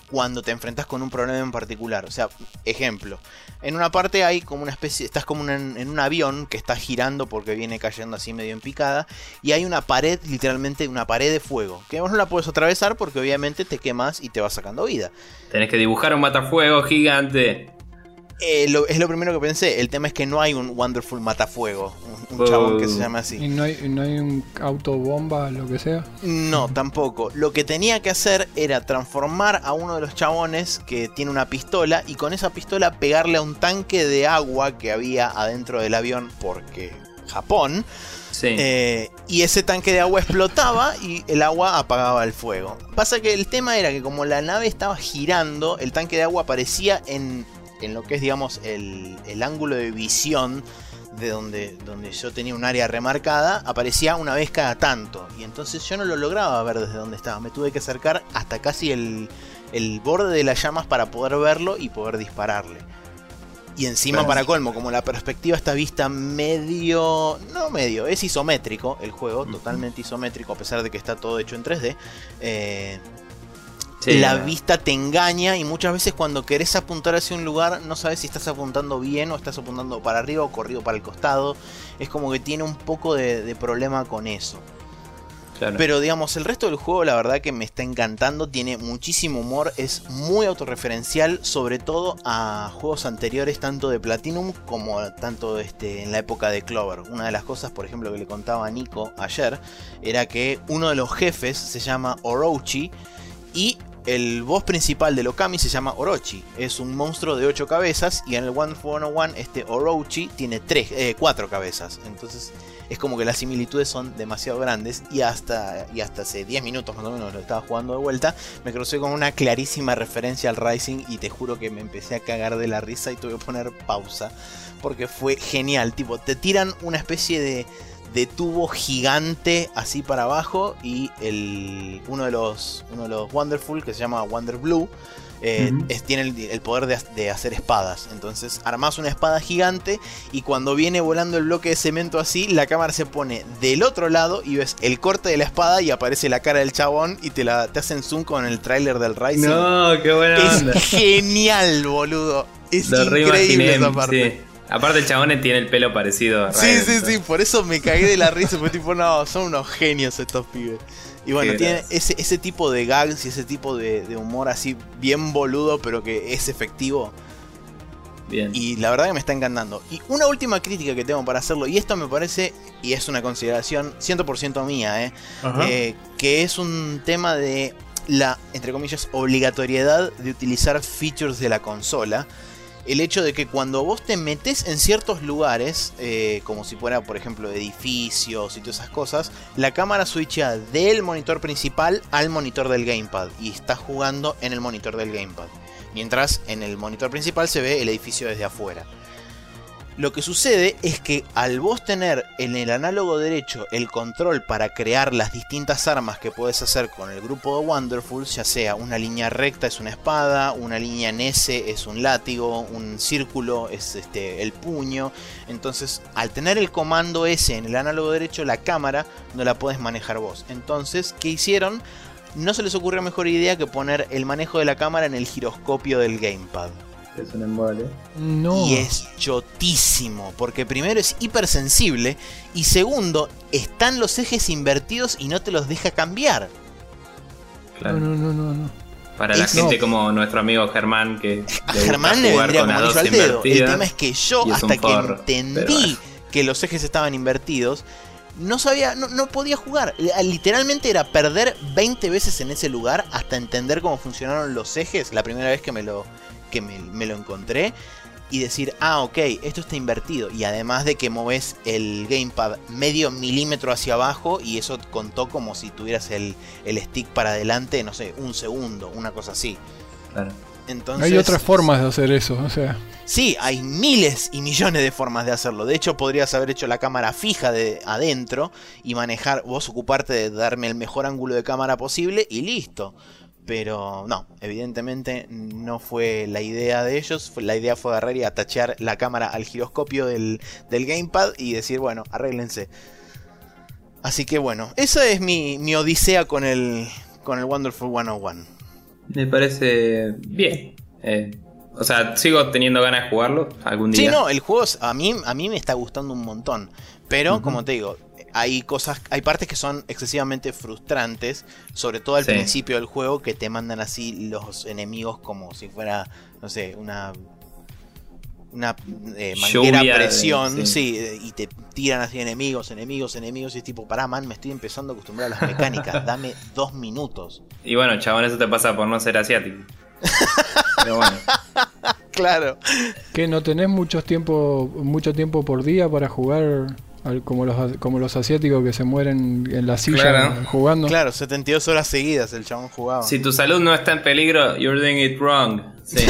cuando te enfrentas con un problema en particular. O sea, ejemplo, en una parte hay como una especie, estás como en, un avión que está girando porque viene cayendo así medio en picada y hay una pared, literalmente una pared de fuego, que vos no la puedes atravesar porque obviamente te quemas y te va sacando vida. Tenés que dibujar un matafuego gigante. Eh, lo- es lo primero que pensé, el tema es que no hay un Wonderful Matafuego, un, un Oh. chabón que se llama ¿Y así. no hay, y no hay un autobomba, lo que sea? No, tampoco. Lo que tenía que hacer era transformar a uno de los chabones que tiene una pistola y con esa pistola pegarle a un tanque de agua que había adentro del avión porque Japón. Sí. Eh, y ese tanque de agua explotaba y el agua apagaba el fuego. Pasa que el tema era que como la nave estaba girando, el tanque de agua aparecía en, en lo que es, digamos, el, el ángulo de visión de donde, donde yo tenía un área remarcada, aparecía una vez cada tanto. Y entonces yo no lo lograba ver desde donde estaba. Me tuve que acercar hasta casi el, el borde de las llamas para poder verlo y poder dispararle. Y encima, para colmo, como la perspectiva está vista medio. No medio, es isométrico el juego, totalmente isométrico, a pesar de que está todo hecho en 3D. eh, Sí, la vista te engaña y muchas veces cuando querés apuntar hacia un lugar no sabes si estás apuntando bien o estás apuntando para arriba o corrido para el costado. Es como que tiene un poco de, de problema con eso. Claro. Pero digamos, el resto del juego la verdad que me está encantando, tiene muchísimo humor, es muy autorreferencial, sobre todo a juegos anteriores, tanto de Platinum como tanto este, en la época de Clover. Una de las cosas, por ejemplo, que le contaba a Nico ayer, era que uno de los jefes se llama Orochi y el boss principal del Okami se llama Orochi. Es un monstruo de 8 cabezas y en el One for One este Orochi tiene 4 cabezas. Entonces es como que las similitudes son demasiado grandes y hasta, y hasta hace 10 minutos más o menos lo estaba jugando de vuelta, me crucé con una clarísima referencia al Rising y te juro que me empecé a cagar de la risa y tuve que poner pausa porque fue genial, tipo, te tiran una especie de, de tubo gigante así para abajo y el, uno, de los, uno de los Wonderful que se llama Wonder Blue eh, es- tiene el, el poder de, de hacer espadas. Entonces armás una espada gigante y cuando viene volando el bloque de cemento así, la cámara se pone del otro lado y ves el corte de la espada y aparece la cara del chabón y te, la, te hacen zoom con el tráiler del Rising. No, qué buena onda. es genial, boludo. Es Lo increíble esa parte. sí. Aparte el chabón tiene el pelo parecido a Sí, sí, sí, entonces- por eso me cagué de la risa, fue tipo, no, son unos genios estos pibes. Y bueno, tiene ese, ese tipo de gags y ese tipo de, de humor así bien boludo, pero que es efectivo. Bien. Y la verdad que me está encantando. Y una última crítica que tengo para hacerlo, y esto me parece, y es una consideración 100% mía, ¿eh? Eh, que es un tema de la, entre comillas, obligatoriedad de utilizar features de la consola. El hecho de que cuando vos te metes en ciertos lugares, eh, como si fuera, por ejemplo, edificios y todas esas cosas, la cámara switcha del monitor principal al monitor del gamepad y estás jugando en el monitor del gamepad. Mientras en el monitor principal se ve el edificio desde afuera. Lo que sucede es que al vos tener en el análogo derecho el control para crear las distintas armas que puedes hacer con el grupo de Wonderfuls, ya sea una línea recta es una espada, una línea en S es un látigo, un círculo es este, el puño, entonces al tener el comando S en el análogo derecho la cámara no la puedes manejar vos. Entonces, ¿qué hicieron? No se les ocurrió mejor idea que poner el manejo de la cámara en el giroscopio del gamepad. Es un embole. No. Y es chotísimo, porque primero es hipersensible y segundo, están los ejes invertidos y no te los deja cambiar. Claro. No, no, no, no, no. Para la gente no. como nuestro amigo Germán que A le Germán le vendría con como anillo al dedo. El tema es que yo, es hasta que forro, pero entendí que los ejes estaban invertidos, no sabía, no, no, podía jugar. Literalmente era perder 20 veces en ese lugar hasta entender cómo funcionaron los ejes. La primera vez que me lo, que me, lo encontré. Y decir, ah, ok, esto está invertido. Y además de que moves el gamepad medio milímetro hacia abajo. Y eso contó como si tuvieras el, el stick para adelante, no sé, un segundo, una cosa así. Claro. Entonces, hay otras formas de hacer eso, o sea. Sí, hay miles y millones de formas de hacerlo. De hecho, podrías haber hecho la cámara fija de adentro y manejar, vos ocuparte de darme el mejor ángulo de cámara posible y listo. Pero no, evidentemente no fue la idea de ellos. La idea fue agarrar y atachear la cámara al giroscopio del, del gamepad y decir, bueno, arréglense. Así que bueno, esa es mi, mi odisea con el, con el Wonderful 101. Me parece bien. Eh, o sea, sigo teniendo ganas de jugarlo algún día. Sí, no, el juego a mí, a mí me está gustando un montón. Pero, como te digo, hay cosas, hay partes que son excesivamente frustrantes, sobre todo al principio del juego, que te mandan así los enemigos como si fuera, no sé, una una eh, manguera presión, sí. y te tiran así enemigos, enemigos, enemigos, y es tipo, pará, man, me estoy empezando a acostumbrar a las mecánicas, dame dos minutos. Y bueno, chabón, eso te pasa por no ser asiático. Pero bueno. claro. ¿Que no tenés mucho tiempo, mucho tiempo por día para jugar como los, como los asiáticos que se mueren en la silla jugando? Claro, 72 horas seguidas el chabón jugaba. Si tu salud no está en peligro, you're doing it wrong. Sí.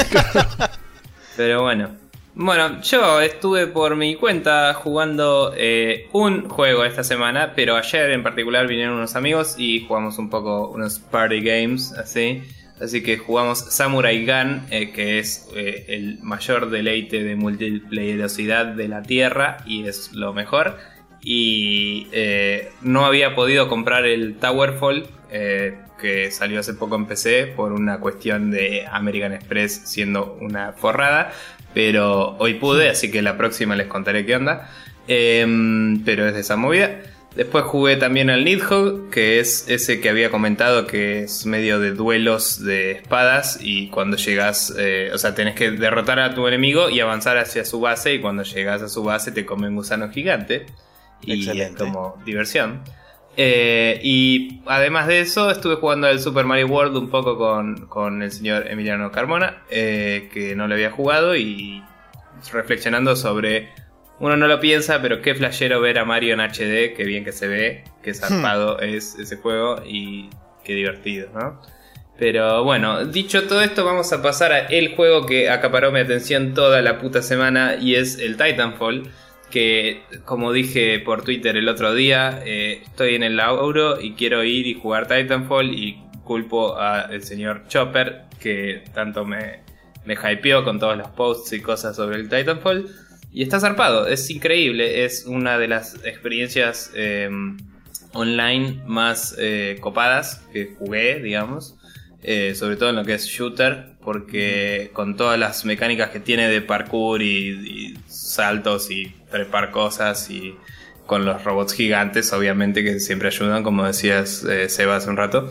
Pero bueno. Bueno, yo estuve por mi cuenta jugando eh, un juego esta semana, pero ayer en particular vinieron unos amigos y jugamos un poco unos party games, así. Así que jugamos Samurai Gun, eh, que es eh, el mayor deleite de multiplayerosidad de la Tierra y es lo mejor. Y no había podido comprar el Towerfall, que salió hace poco en PC, por una cuestión de American Express siendo una forrada. Pero hoy pude, así que la próxima les contaré qué onda. Em, pero es de esa movida. Después jugué también al Nidhogg, que es ese que había comentado que es medio de duelos de espadas y cuando llegas, eh, o sea, tenés que derrotar a tu enemigo y avanzar hacia su base y cuando llegas a su base te come un gusano gigante y es como diversión. Eh, y además de eso, estuve jugando al Super Mario World un poco con, el señor Emiliano Carmona, eh, que no lo había jugado, y reflexionando sobre. Uno no lo piensa, pero qué flashero ver a Mario en HD, qué bien que se ve, qué zarpado hmm. es ese juego y qué divertido, ¿no? Pero bueno, dicho todo esto, vamos a pasar a el juego que acaparó mi atención toda la puta semana y es el Titanfall que como dije por Twitter el otro día, eh, estoy en el lauro y quiero ir y jugar Titanfall y culpo al señor Chopper que tanto me, me hypeó con todos los posts y cosas sobre el Titanfall. Y está zarpado, es increíble, es una de las experiencias em, online más eh, copadas que jugué, digamos. Eh, sobre todo en lo que es shooter, porque con todas las mecánicas que tiene de parkour y saltos y prepar cosas y con los robots gigantes, obviamente, que siempre ayudan, como decías, eh, Seba, hace un rato.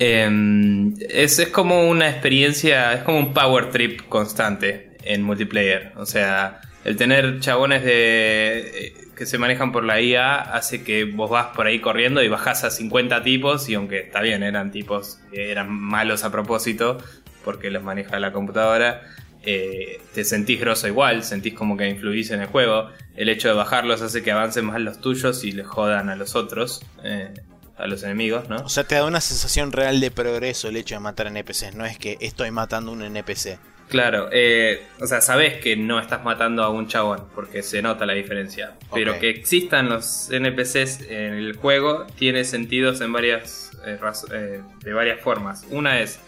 Es, es, como una experiencia, es como un power trip constante en multiplayer. O sea, el tener chabones de eh, que se manejan por la IA hace que vos vas por ahí corriendo y bajás a 50 tipos y aunque está bien, eran tipos eran malos a propósito porque los maneja la computadora, eh, te sentís grosso igual, sentís como que influís en el juego. El hecho de bajarlos hace que avancen más los tuyos y le jodan a los otros, eh, a los enemigos, ¿no? O sea, te da una sensación real de progreso el hecho de matar NPCs, no es que estoy matando un NPC. Claro, eh, o sea, sabes que no estás matando a un chabón, porque se nota la diferencia. Pero que existan los NPCs en el juego tiene sentidos en varias, de varias formas. Una es,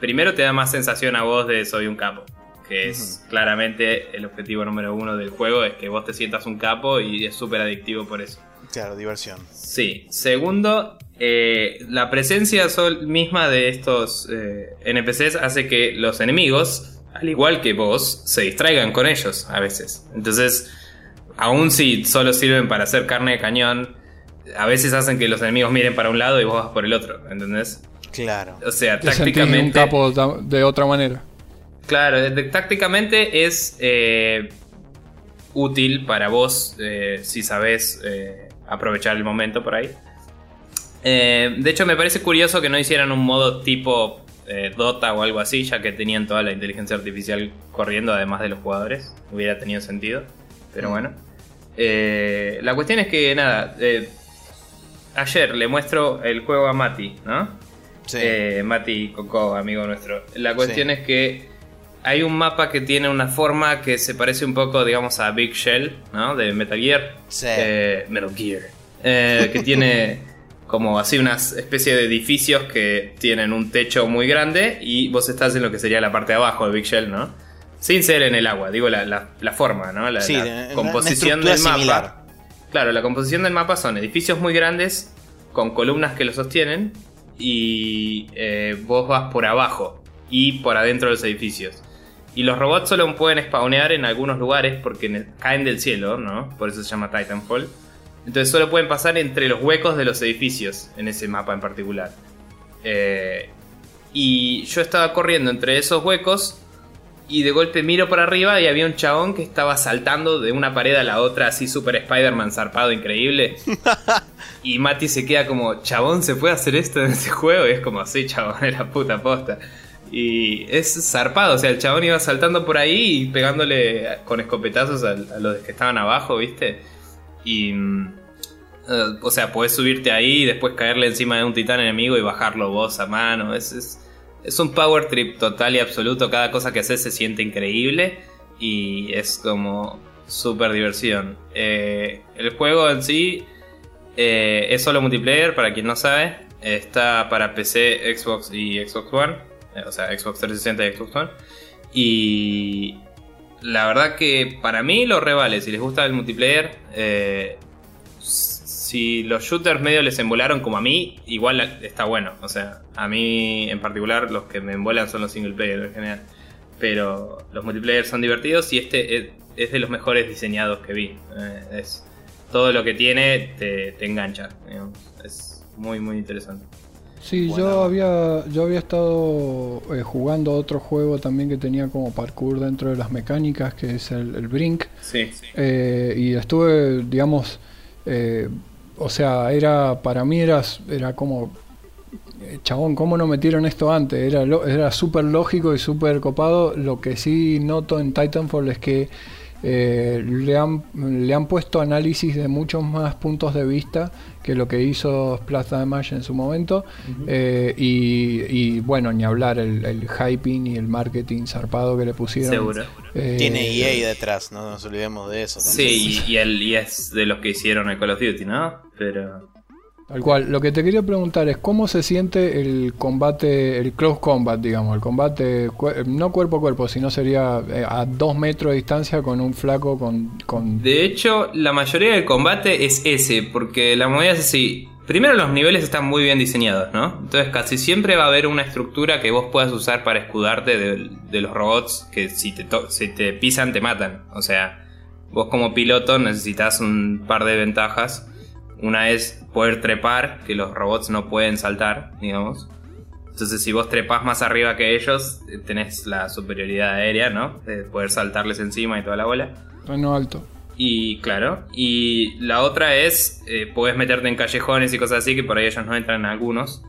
primero te da más sensación a vos de soy un capo que es claramente el objetivo número uno del juego, es que vos te sientas un capo y es súper adictivo por eso. Claro, diversión. Sí. Segundo, eh, la presencia misma de estos eh, NPCs hace que los enemigos, al igual que vos, se distraigan con ellos a veces. Entonces, aun si solo sirven para hacer carne de cañón, a veces hacen que los enemigos miren para un lado y vos vas por el otro, ¿entendés? Claro. O sea, tácticamente. un capo de otra manera. Claro, tácticamente es eh, útil para vos eh, si sabés eh, aprovechar el momento por ahí. Eh, de hecho, me parece curioso que no hicieran un modo tipo Dota o algo así, ya que tenían toda la inteligencia artificial corriendo además de los jugadores. Hubiera tenido sentido, pero mm. bueno. la cuestión es que, nada, ayer le muestro el juego a Mati, ¿no? Sí. Mati Coco, amigo nuestro. La cuestión es que hay un mapa que tiene una forma que se parece un poco, digamos, a Big Shell, ¿no? De Metal Gear. Sí. Eh, Metal Gear. Eh, que tiene como así una especie de edificios que tienen un techo muy grande y vos estás en lo que sería la parte de abajo de Big Shell, ¿no? Sin ser en el agua, digo la, forma, ¿no? La, sí, composición del mapa. Claro, la composición del mapa son edificios muy grandes con columnas que lo sostienen y eh, vos vas por abajo y por adentro de los edificios. Y los robots solo pueden spawnear en algunos lugares porque caen del cielo, ¿no? Por eso se llama Titanfall. Entonces solo pueden pasar entre los huecos de los edificios en ese mapa en particular. Eh, y yo estaba corriendo entre esos huecos y de golpe miro para arriba y había un chabón que estaba saltando de una pared a la otra así super Spider-Man zarpado increíble. y Mati se queda como, chabón, ¿se puede hacer esto en este juego? Y es como, sí, chabón, es la puta posta. Y es zarpado, o sea, el chabón iba saltando por ahí y pegándole con escopetazos a, los que estaban abajo, ¿viste? Y. Eh, o sea, podés subirte ahí y después caerle encima de un titán enemigo y bajarlo vos a mano. Es, es, un power trip total y absoluto. Cada cosa que haces se siente increíble y es como súper diversión. Eh, el juego en sí eh, es solo multiplayer, para quien no sabe. Está para PC, Xbox y Xbox One. O sea, Xbox 360 y Xbox One. Y la verdad que para mí lo revale, si les gusta el multiplayer, eh, si los shooters medio les embolaron como a mí, igual está bueno. O sea, a mí en particular los que me embolan son los single player en general. Pero los multiplayer son divertidos y este es, de los mejores diseñados que vi. Eh, es, todo lo que tiene te, te engancha. Es muy, muy interesante. Sí, yo había, yo había estado eh, jugando otro juego también que tenía como parkour dentro de las mecánicas, que es el, Brink. Sí, eh, y estuve, digamos, eh, o sea, era para mí era, era como, chabón, ¿cómo no metieron esto antes? Era, era súper lógico y súper copado. Lo que sí noto en Titanfall es que eh, le, han, le han puesto análisis de muchos más puntos de vista que lo que hizo Plaza de Mayo en su momento. Eh, y, bueno, ni hablar el, el, hyping y el marketing zarpado que le pusieron. Seguro. Eh, Tiene EA detrás, no nos olvidemos de eso. Sí, y, el, y es de los que hicieron el Call of Duty, ¿no? Pero Tal cual. Lo que te quería preguntar es cómo se siente el combate, el close combat, digamos, el combate no cuerpo a cuerpo, sino sería eh, a dos metros de distancia con un flaco con, con... De hecho, la mayoría del combate es ese, porque la movida es así. Primero los niveles están muy bien diseñados, ¿no? Entonces casi siempre va a haber una estructura que vos puedas usar para escudarte de, los robots que si te, si te pisan te matan. O sea, vos como piloto necesitas un par de ventajas una es poder trepar, que los robots no pueden saltar, digamos. Entonces, si vos trepas más arriba que ellos, eh, tenés la superioridad aérea, ¿no? De poder saltarles encima y toda la bola. Bueno, alto. Y claro, y la otra es, eh, podés meterte en callejones y cosas así, que por ahí ellos no entran algunos.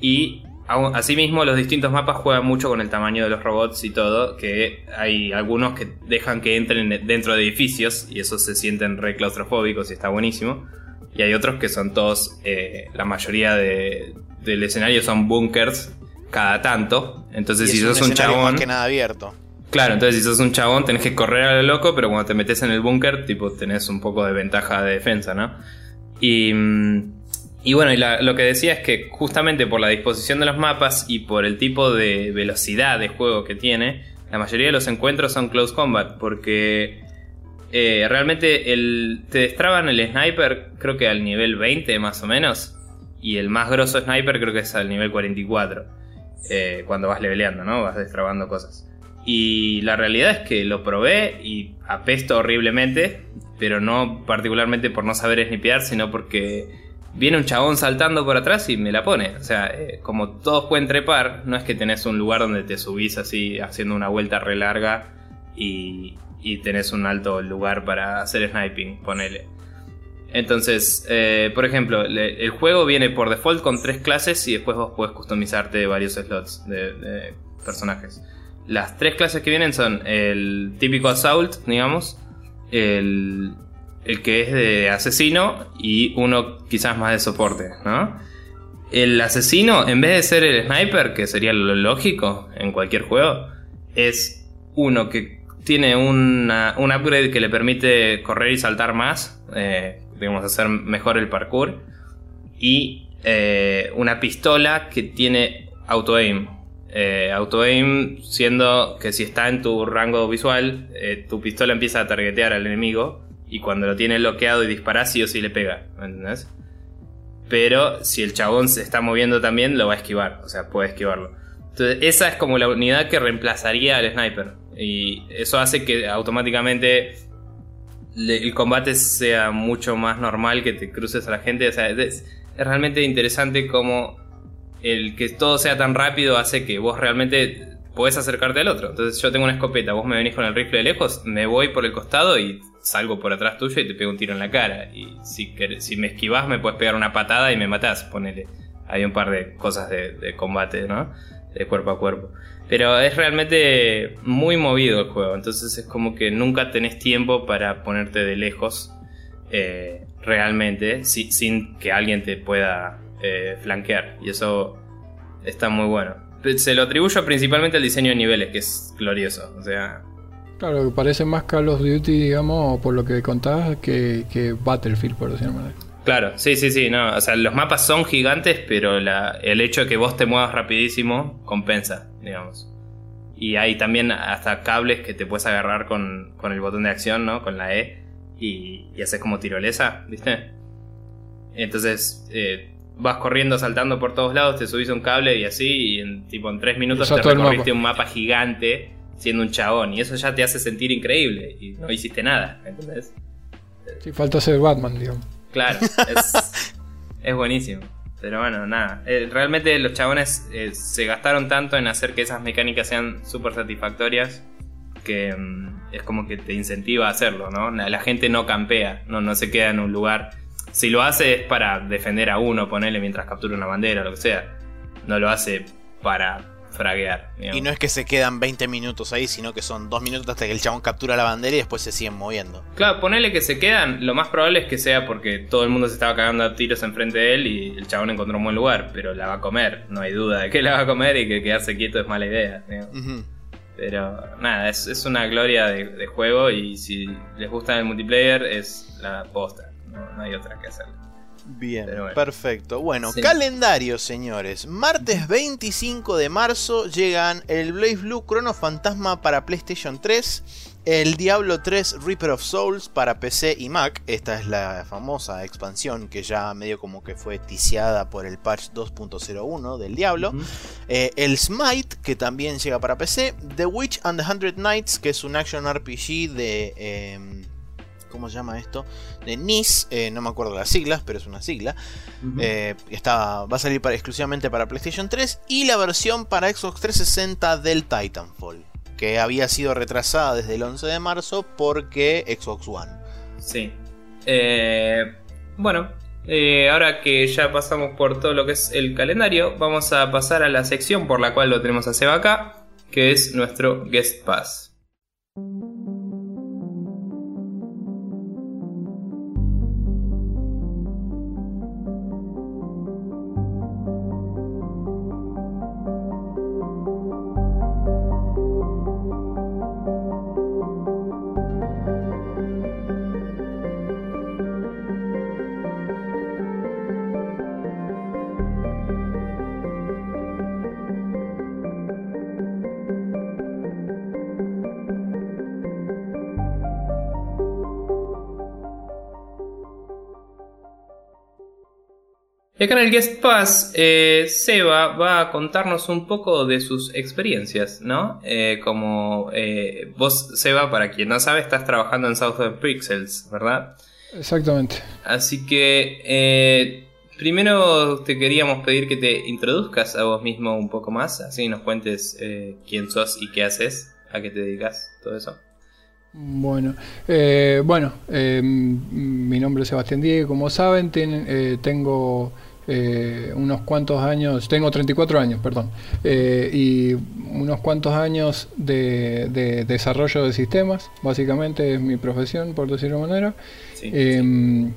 Y asimismo, los distintos mapas juegan mucho con el tamaño de los robots y todo, que hay algunos que dejan que entren dentro de edificios y esos se sienten re claustrofóbicos y está buenísimo. Y hay otros que son todos, eh, la mayoría de, del escenario son bunkers cada tanto. Entonces, si sos un, chabón. que nada abierto. Claro, entonces si sos un chabón tenés que correr a lo loco, pero cuando te metes en el búnker, tipo, tenés un poco de ventaja de defensa, ¿no? Y, y bueno, y lo que decía es que justamente por la disposición de los mapas y por el tipo de velocidad de juego que tiene, la mayoría de los encuentros son close combat, porque eh, realmente te destraban el sniper, creo que al nivel 20 más o menos. Y el más grosso sniper creo que es al nivel 44. Eh, cuando vas leveleando, ¿no? Vas destrabando cosas. Y la realidad es que lo probé y apesto horriblemente. Pero no particularmente por no saber snipear, sino porque viene un chabón saltando por atrás y me la pone. O sea, eh, como todos pueden trepar, no es que tenés un lugar donde te subís así haciendo una vuelta re larga y, y tenés un alto lugar para hacer sniping, ponele. Entonces, eh, por ejemplo, el juego viene por default con tres clases y después vos podés customizarte varios slots de, personajes. Las tres clases que vienen son el típico Assault, digamos, el, el que es de asesino y uno quizás más de soporte, ¿no? El asesino, en vez de ser el sniper, que sería lo lógico en cualquier juego, es uno que tiene un upgrade que le permite correr y saltar más. Eh, digamos, hacer mejor el parkour. Y eh, una pistola que tiene auto-aim. Eh, auto-aim siendo que si está en tu rango visual, tu pistola empieza a targetear al enemigo. Y cuando lo tienes bloqueado y disparas, sí o sí le pega. ¿Me entendés? Pero si el chabón se está moviendo también, lo va a esquivar. O sea, puede esquivarlo. Entonces, esa es como la unidad que reemplazaría al sniper. Y eso hace que automáticamente el combate sea mucho más normal, que te cruces a la gente. O sea, es, realmente interesante como el que todo sea tan rápido hace que vos realmente podés acercarte al otro. Entonces yo tengo una escopeta, vos me venís con el rifle de lejos, me voy por el costado y salgo por atrás tuyo y te pego un tiro en la cara. Y si, si me esquivas me puedes pegar una patada y me matás, ponele. Hay un par de cosas de combate, ¿no? De cuerpo a cuerpo. Pero es realmente muy movido el juego, entonces es como que nunca tenés tiempo para ponerte de lejos eh, realmente, sin que alguien te pueda eh, flanquear. Y eso está muy bueno. Se lo atribuyo principalmente al diseño de niveles, que es glorioso. O sea. Claro, parece más Call of Duty, digamos, por lo que contabas, que, que Battlefield, por decirlo manera. Claro, sí, sí, sí, no, o sea, los mapas son gigantes, pero el hecho de que vos te muevas rapidísimo compensa, digamos. Y hay también hasta cables que te puedes agarrar con, el botón de acción, ¿no? Con la E y, y haces como tirolesa, ¿viste? Entonces eh, vas corriendo, saltando por todos lados, te subís un cable y así, y en tipo en tres minutos te recorriste un mapa gigante siendo un chabón, y eso ya te hace sentir increíble, y no hiciste nada, ¿entendés? Sí, falta ser Batman, digamos. Claro, es, buenísimo. Pero bueno, nada. Eh, realmente los chabones eh, se gastaron tanto en hacer que esas mecánicas sean súper satisfactorias que mm, es como que te incentiva a hacerlo, ¿no? La gente no campea, no, no se queda en un lugar. Si lo hace es para defender a uno, ponerle mientras captura una bandera o lo que sea. No lo hace para fraguear. Y no es que se quedan 20 minutos ahí, sino que son 2 minutos hasta que el chabón captura la bandera y después se siguen moviendo. Claro, ponele que se quedan, lo más probable es que sea porque todo el mundo se estaba cagando a tiros enfrente de él y el chabón encontró un buen lugar, pero la va a comer, no hay duda de que la va a comer y que quedarse quieto es mala idea. Pero nada, es, una gloria de, juego y si les gusta el multiplayer es la posta, no, no hay otra que hacer. Bien, perfecto. Bueno, calendario, señores. Martes 25 de marzo llegan el Blaze Blue Chrono Fantasma para PlayStation 3, el Diablo 3 Reaper of Souls para PC y Mac. Esta es la famosa expansión que ya medio como que fue ticiada por el patch 2.01 del Diablo. Eh, el Smite, que también llega para PC. The Witch and the Hundred Knights, que es un action RPG de... Em, ¿Cómo se llama esto? De NIS, eh, no me acuerdo las siglas, pero es una sigla. Eh, está, va a salir exclusivamente para PlayStation 3 y la versión para Xbox 360 del Titanfall, que había sido retrasada desde el 11 de marzo porque Xbox One. Sí. Eh, bueno, ahora que ya pasamos por todo lo que es el calendario, vamos a pasar a la sección por la cual lo tenemos a Seba acá, que es nuestro Guest Pass. Y acá en el Guest Pass, eh, Seba va a contarnos un poco de sus experiencias, ¿no? Eh, como eh, vos, Seba, para quien no sabe, estás trabajando en Southern Pixels, ¿verdad? Exactamente. Así que primero te queríamos pedir que te introduzcas a vos mismo un poco más, así nos cuentes quién sos y qué haces, a qué te dedicas, todo eso. Bueno, eh, bueno eh, mi nombre es Sebastián Diego, como saben, eh, tengo unos cuantos años, tengo 34 años, perdón, y unos cuantos años de, desarrollo de sistemas, básicamente es mi profesión, por decirlo de manera. Em,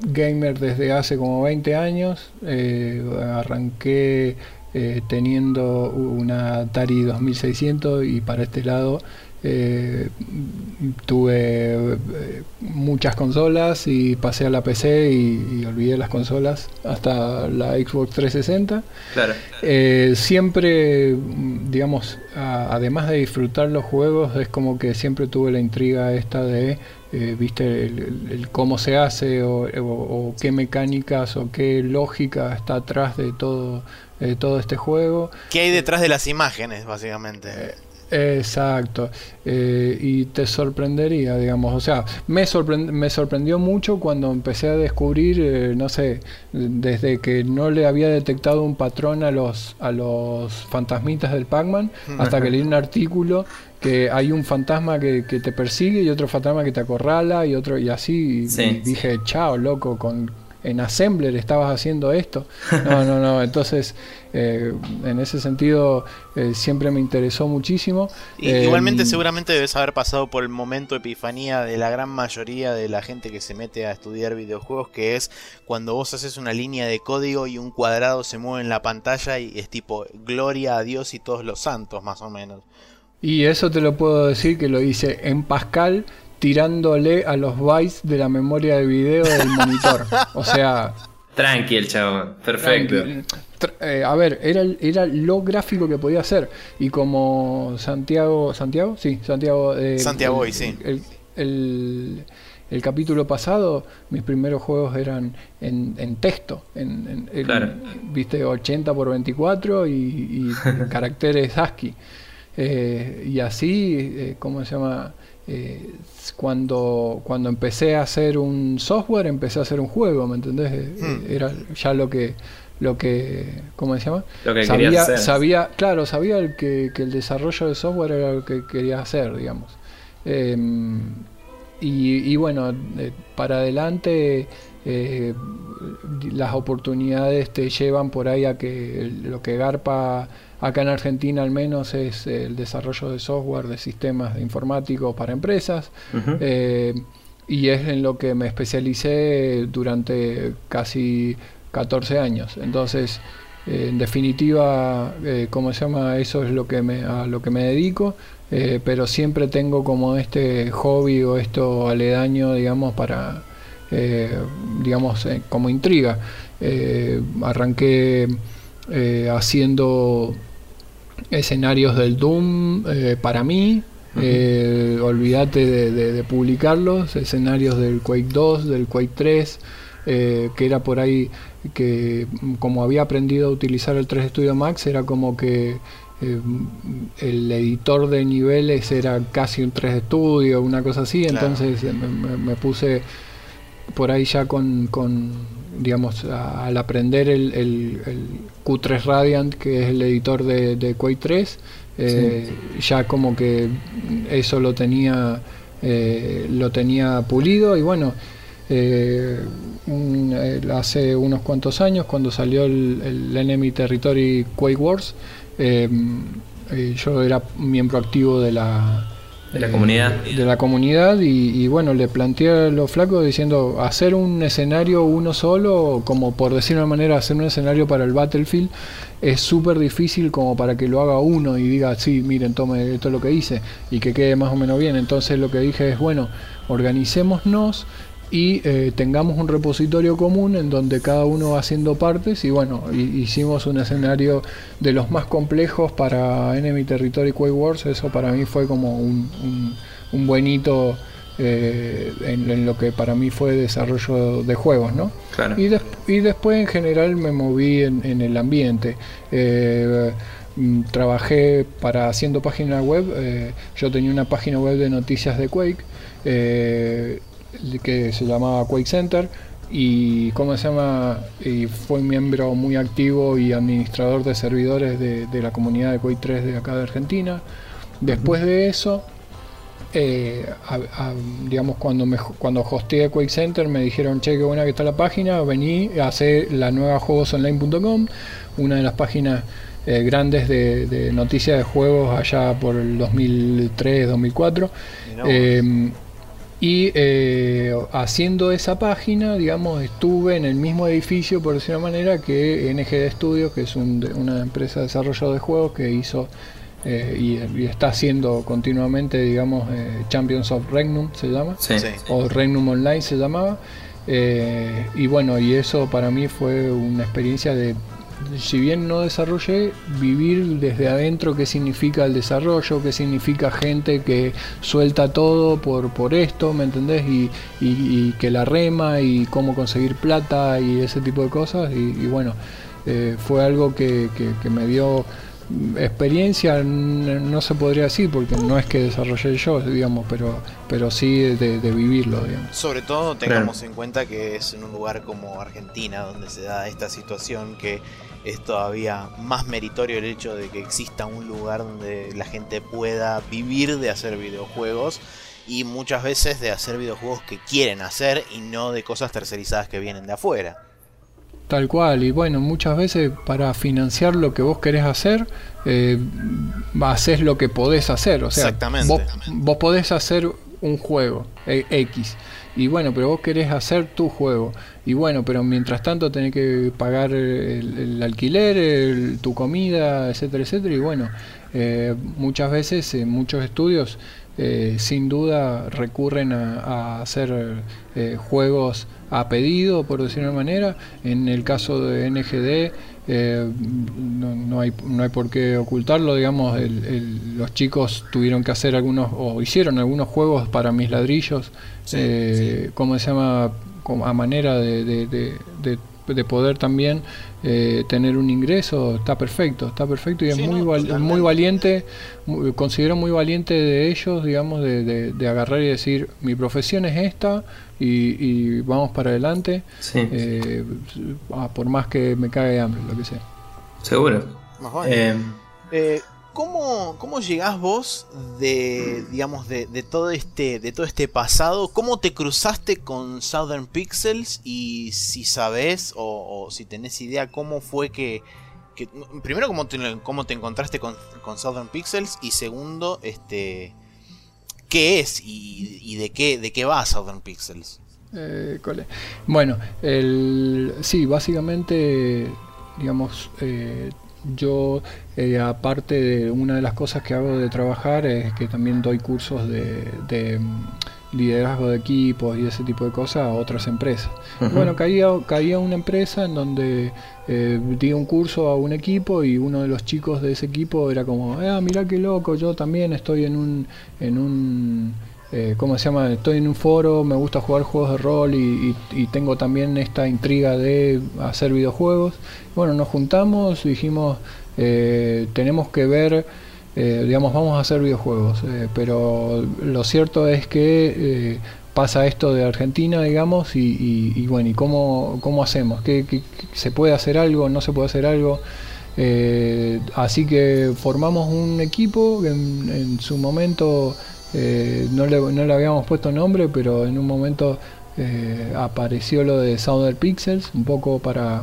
gamer desde hace como 20 años, arranqué teniendo una Atari 2600 y para este lado eh, tuve eh, muchas consolas y pasé a la PC y, olvidé las consolas hasta la Xbox 360. Eh, siempre, digamos, además de disfrutar los juegos, es como que siempre tuve la intriga esta de, viste, el, cómo se hace o, qué mecánicas o qué lógica está atrás de todo, de todo este juego. ¿Qué hay detrás de las imágenes, básicamente? Exacto, eh, y te sorprendería, digamos, o sea, me, me sorprendió mucho cuando empecé a descubrir, eh, no sé, desde que no le había detectado un patrón a los, a los fantasmitas del Pac-Man, hasta que leí un artículo que hay un fantasma que, te persigue y otro fantasma que te acorrala y otro y así, y dije, chao, loco, con en Assembler estabas haciendo esto. No, no, no. Entonces, eh, en ese sentido, eh, siempre me interesó muchísimo. igualmente, em, seguramente debes haber pasado por el momento epifanía de la gran mayoría de la gente que se mete a estudiar videojuegos, que es cuando vos haces una línea de código y un cuadrado se mueve en la pantalla y es tipo gloria a Dios y todos los santos, más o menos. Y eso te lo puedo decir que lo hice en Pascal tirándole a los bytes de la memoria de video del monitor. O sea. Tranqui el chavo, perfecto. Eh, a ver, era, era lo gráfico que podía hacer. Y como Santiago. ¿Santiago? Sí, Santiago. Eh, Santiago, el, sí. El, el, capítulo pasado, mis primeros juegos eran en, en texto. En, Viste, 80 por 24 y, y caracteres ASCII. Eh, y así, ¿cómo se llama? Eh, cuando, cuando empecé a hacer un software, empecé a hacer un juego, ¿me entendés? Eh, hmm. Era ya lo que, lo que, ¿cómo se llama? Lo que sabía, hacer. sabía, claro, sabía el que, el desarrollo de software era lo que quería hacer, digamos. Em, y, bueno, eh, para adelante las oportunidades te llevan por ahí a que lo que Garpa Acá en Argentina al menos es el desarrollo de software de sistemas informáticos para empresas. Eh, y es en lo que me especialicé durante casi 14 años. Entonces, eh, en definitiva, eh, ¿cómo se llama? Eso es lo que me, a lo que me dedico. pero siempre tengo como este hobby o esto aledaño, digamos, para, digamos, como intriga. arranqué haciendo escenarios del Doom eh, para mí. Eh, olvídate de, publicarlos, escenarios del Quake 2, del Quake 3, eh, que era por ahí que como había aprendido a utilizar el 3 Studio Max, era como que el editor de niveles era casi un 3 Studio, una cosa así, entonces me, puse por ahí ya con digamos, al aprender el, Q3 Radiant, que es el editor de, de Quake 3, eh, ya como que eso lo tenía, eh, lo tenía pulido y bueno, eh, hace unos cuantos años cuando salió el, Enemy Territory Quake Wars, yo era miembro activo de la de la comunidad. De la comunidad y, bueno, le planteé a los flacos diciendo hacer un escenario uno solo, como por decir una manera, hacer un escenario para el Battlefield es súper difícil como para que lo haga uno y diga, sí, miren, tome esto es lo que hice y que quede más o menos bien. Entonces lo que dije es, bueno, organicémonos y eh, tengamos un repositorio común en donde cada uno va haciendo partes y bueno, hicimos un escenario de los más complejos para Enemy Territory Quake Wars, eso para mí fue como un, un, buen hito eh, en, lo que para mí fue desarrollo de juegos, ¿no? Y, y después en general me moví en, el ambiente. Eh, mm, trabajé para haciendo páginas web, yo tenía una página web de noticias de Quake, que se llamaba Quake Center y cómo se llama y fue miembro muy activo y administrador de servidores de, la comunidad de Quake 3 de acá de Argentina. Después de eso eh, digamos, cuando, me, cuando hosteé Quake Center me dijeron, che, qué buena que está la página, vení, hacer la nueva juegosonline.com, una de las páginas eh, grandes de, noticias de juegos allá por el 2003, 2004. Y eh, haciendo esa página, digamos, estuve en el mismo edificio, por decir una manera, que NGD Studios, que es una empresa de desarrollo de juegos que hizo eh, y, está haciendo continuamente, digamos, eh, Champions of Regnum se llama, o Regnum Online se llamaba. y bueno, y eso para mí fue una experiencia de si bien no desarrollé, vivir desde adentro qué significa el desarrollo, qué significa gente que suelta todo por, por esto, ¿me entendés? Y, que la rema y cómo conseguir plata y ese tipo de cosas. Y, bueno, eh, fue algo que, me dio experiencia, no se podría decir, porque no es que desarrollé yo, digamos, pero, pero sí de, vivirlo. Digamos. Sobre todo tengamos en cuenta que es en un lugar como Argentina, donde se da esta situación que es todavía más meritorio el hecho de que exista un lugar donde la gente pueda vivir de hacer videojuegos y muchas veces de hacer videojuegos que quieren hacer y no de cosas tercerizadas que vienen de afuera. Tal cual, y bueno, muchas veces para financiar lo que vos querés hacer, eh, haces lo que podés hacer. O sea, Exactamente. Vos, vos podés hacer un juego e, X y bueno, pero vos querés hacer tu juego. Y bueno, pero mientras tanto tenés que pagar el, alquiler, tu comida, etcétera, etcétera. Y bueno, eh, muchas veces en muchos estudios eh, sin duda recurren a, hacer eh, juegos a pedido, por decirlo de una manera. En el caso de NGD eh, no, hay, no hay por qué ocultarlo, digamos, los chicos tuvieron que hacer algunos, o hicieron algunos juegos para mis ladrillos, eh, ¿cómo se llama? A manera de, de, poder también eh, tener un ingreso, está perfecto, está perfecto y es muy, muy valiente, considero muy valiente de ellos, digamos, de, agarrar y decir, mi profesión es esta y, vamos para adelante, eh, ah, por más que me cague hambre, lo que sea. Seguro. Eh, eh ¿Cómo, ¿Cómo llegás vos de, digamos, de, todo este, de todo este pasado? ¿Cómo te cruzaste con Southern Pixels? Y si sabes o, si tenés idea cómo fue que... primero, ¿cómo te, cómo te encontraste con, Southern Pixels? Y segundo, este, ¿qué es y, de, qué, de qué va Southern Pixels? Bueno, el, sí, básicamente, digamos, eh, yo, eh, aparte de una de las cosas que hago de trabajar, es que también doy cursos de, mm, liderazgo de equipos y ese tipo de cosas a otras empresas. Bueno, caía, caía una empresa en donde eh, di un curso a un equipo y uno de los chicos de ese equipo era como, ah, mira qué loco, yo también estoy en un... En un eh, ¿cómo se llama? Estoy en un foro, me gusta jugar juegos de rol y, tengo también esta intriga de hacer videojuegos. Bueno, nos juntamos, dijimos, eh, tenemos que ver, eh, digamos, vamos a hacer videojuegos, pero lo cierto es que pasa esto de Argentina, digamos, y, bueno, ¿y cómo, cómo hacemos? ¿Qué, se puede hacer algo? ¿No se puede hacer algo? así que formamos un equipo que en su momento eh, no, le, no, le, habíamos puesto nombre, pero en un momento eh, apareció lo de Sounder Pixels, un poco para,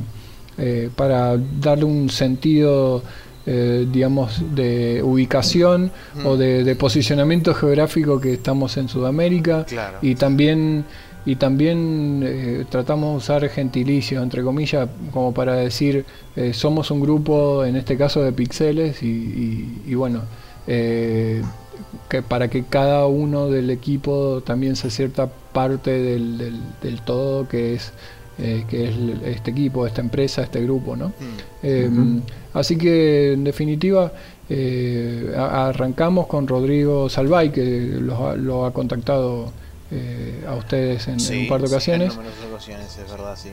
eh, para darle un sentido, digamos, de ubicación o de, posicionamiento geográfico que estamos en Sudamérica. Y también y también tratamos de usar gentilicios, entre comillas, como para decir, somos un grupo, en este caso de pixeles, y, y, y bueno, que para que cada uno del equipo también se cierta parte del, del, todo que es eh, que es este equipo, esta empresa, este grupo, ¿no? Mm. Eh, así que en definitiva eh, arrancamos con Rodrigo Salvay que lo, ha contactado a ustedes en, un par de ocasiones. En ocasiones, es verdad, sí.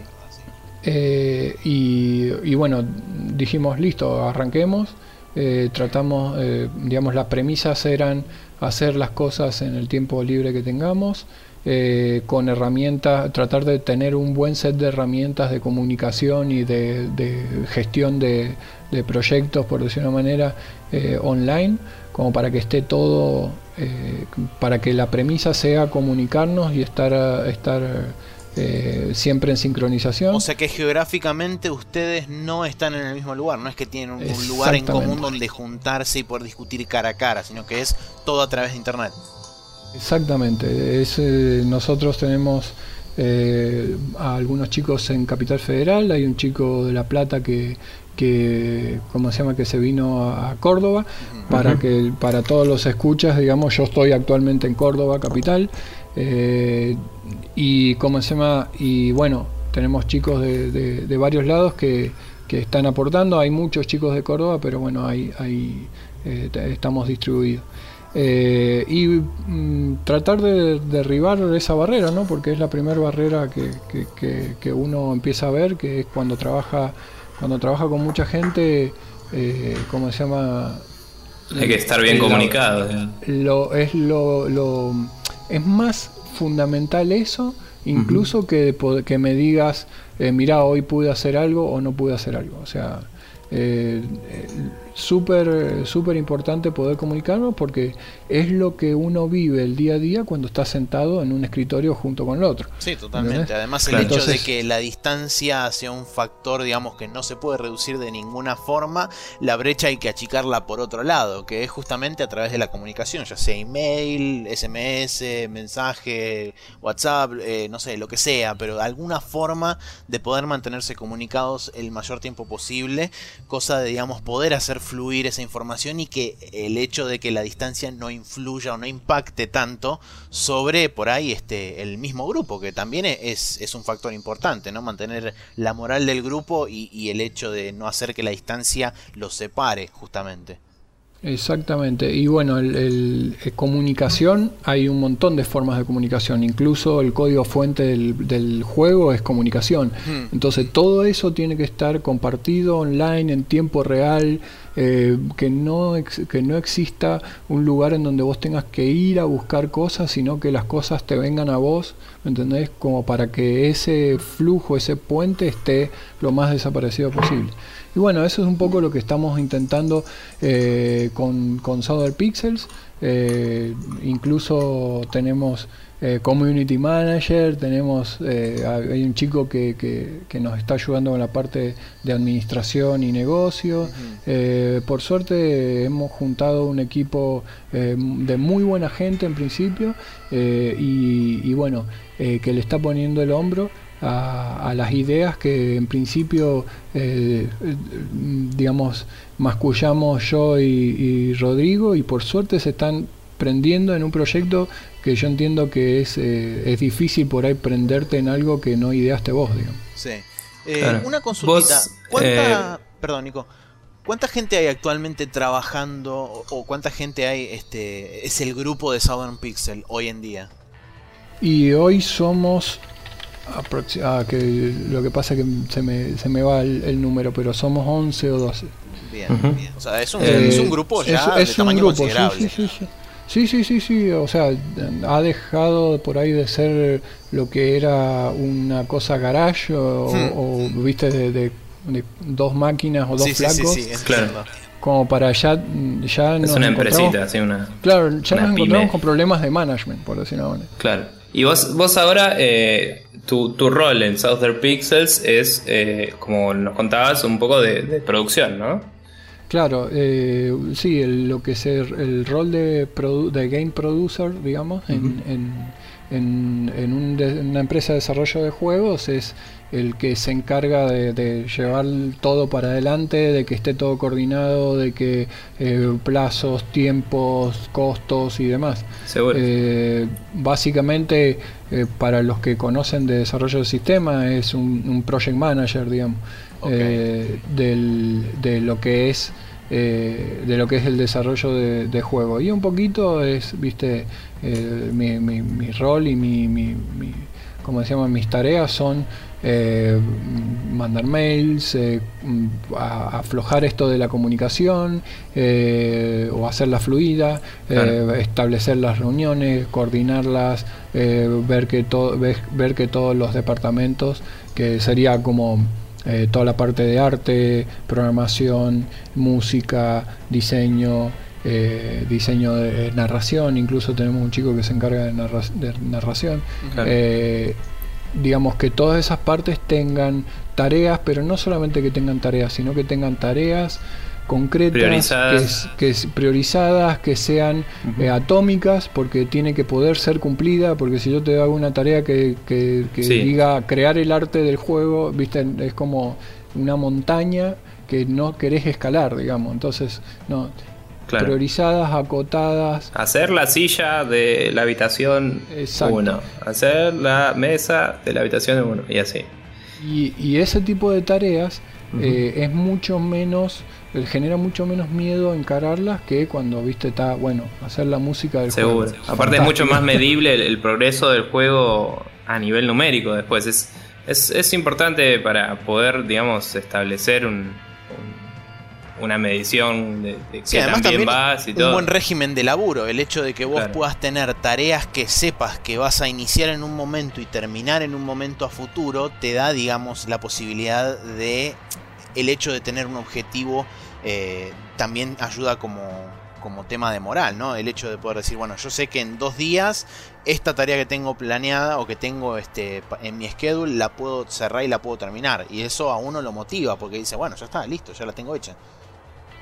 y, y, bueno, dijimos listo, arranquemos tratamos, digamos, las premisas eran hacer las cosas en el tiempo libre que tengamos, eh, con herramientas, tratar de tener un buen set de herramientas de comunicación y de, gestión de, proyectos, por decir una manera, eh, online, como para que esté todo, eh, para que la premisa sea comunicarnos y estar, estar siempre en sincronización. O sea que geográficamente ustedes no están en el mismo lugar, no es que tienen un lugar en común donde juntarse y poder discutir cara a cara, sino que es todo a través de Internet. Exactamente, eh, nosotros tenemos eh, a algunos chicos en Capital Federal, hay un chico de La Plata que, que ¿cómo se llama? que se vino a, Córdoba para que para todos los escuchas, digamos, yo estoy actualmente en Córdoba, capital, eh, y ¿cómo se llama? y bueno, tenemos chicos de, varios lados que, que, están aportando, hay muchos chicos de Córdoba, pero bueno, hay, hay estamos distribuidos. Eh, y mm, tratar de derribar esa barrera, ¿no? porque es la primera barrera que, uno empieza a ver, que es cuando trabaja, cuando trabaja con mucha gente, eh, ¿cómo se llama? Hay que estar bien comunicado. Lo, es, lo, es más fundamental eso, incluso que, que me digas, eh, mira, hoy pude hacer algo o no pude hacer algo. O sea, eh, súper súper importante poder comunicarnos porque es lo que uno vive el día a día cuando está sentado en un escritorio junto con el otro. Sí, totalmente. Además el hecho de que la distancia sea un factor, digamos, que no se puede reducir de ninguna forma, la brecha hay que achicarla por otro lado, que es justamente a través de la comunicación, ya sea email, SMS, mensaje, WhatsApp, eh, no sé, lo que sea, pero alguna forma de poder mantenerse comunicados el mayor tiempo posible, cosa de, digamos, poder hacer fluir esa información y que el hecho de que la distancia no influya o no impacte tanto sobre por ahí este el mismo grupo, que también es, es un factor importante, ¿no? Mantener la moral del grupo y, y el hecho de no hacer que la distancia los separe, justamente. Exactamente, y bueno, el, eh, comunicación, hay un montón de formas de comunicación, incluso el código fuente del, juego es comunicación. Entonces todo eso tiene que estar compartido online en tiempo real, eh, que, no que no exista un lugar en donde vos tengas que ir a buscar cosas, sino que las cosas te vengan a vos, ¿me entendés? Como para que ese flujo, ese puente esté lo más desaparecido posible. Y bueno, eso es un poco lo que estamos intentando eh, con, con Solar Pixels. Eh, incluso tenemos eh, Community Manager, tenemos hay un chico que, que, nos está ayudando con la parte de administración y negocio. por suerte hemos juntado un equipo de muy buena gente en principio y, y, bueno, que le está poniendo el hombro a, las ideas que en principio, eh, digamos, mascullamos yo y, Rodrigo y por suerte se están prendiendo en un proyecto que yo entiendo que es, eh, es difícil por ahí prenderte en algo que no ideaste vos, digamos. Sí. Eh, una consultita. ¿Cuánta, perdón, Nico. ¿Cuánta gente hay actualmente trabajando o cuánta gente hay este es el grupo de Southern Pixel hoy en día? Y hoy somos Ah, que lo que pasa es que se me, se me va el, número, pero somos 11 o 12. Bien, bien. O sea, es un, es un grupo ya es, de tamaño grupo, considerable. Sí sí sí, sí sí, O sea, ha dejado por ahí de ser lo que era una cosa garage o, hmm. viste, de, dos máquinas o dos flacos. Sí, sí, claro. Como para ya, ya es una empresita, una. Claro, ya nos encontramos con problemas de management, por decirlo manera. Claro. Y vos, vos ahora eh, tu, tu, rol en Southern Pixels es, eh, como nos contabas, un poco de, producción, ¿no? Claro, eh, sí, lo que es el, rol de, de, game producer, digamos, en, en, en, una empresa de desarrollo de juegos es el que se encarga de, llevar todo para adelante, de que esté todo coordinado, de que eh, plazos, tiempos, costos y demás. Eh, básicamente, eh, para los que conocen de desarrollo de sistema, es un, project manager, digamos, del, de lo que es de lo que es el desarrollo de, juego. Y un poquito es, viste, mi, mi, rol y mi como decíamos, mis tareas son eh, mandar mails, eh, aflojar esto de la comunicación eh, o hacerla fluida, establecer las reuniones, coordinarlas, ver, que ver, que todos los departamentos, que sería como toda la parte de arte, programación, música, diseño, diseño de narración, incluso tenemos un chico que se encarga de, narración digamos que todas esas partes tengan tareas, pero no solamente que tengan tareas, sino que tengan tareas concretas, priorizadas. Que, priorizadas, que sean eh, atómicas, porque tiene que poder ser cumplida, porque si yo te hago una tarea que, que, diga crear el arte del juego, viste, es como una montaña que no querés escalar, digamos. Entonces, no, priorizadas, acotadas. Hacer la silla de la habitación 1. Hacer la mesa de la habitación 1 y así. Y, ese tipo de tareas eh, es mucho menos, eh, genera mucho menos miedo encararlas que cuando, viste, está, bueno, hacer la música del Seguro. juego. Aparte es mucho más medible el, progreso del juego a nivel numérico después. Es, es, es importante para poder, digamos, establecer un, una medición de, que también, vas y todo. Un buen régimen de laburo, el hecho de que vos puedas tener tareas que sepas que vas a iniciar en un momento y terminar en un momento a futuro, te da, digamos, la posibilidad de el hecho de tener un objetivo eh, también ayuda como, como tema de moral, ¿no? El hecho de poder decir, bueno, yo sé que en dos días esta tarea que tengo planeada o que tengo este, en mi schedule la puedo cerrar y la puedo terminar. Y eso a uno lo motiva porque dice, bueno, ya está, listo, ya la tengo hecha.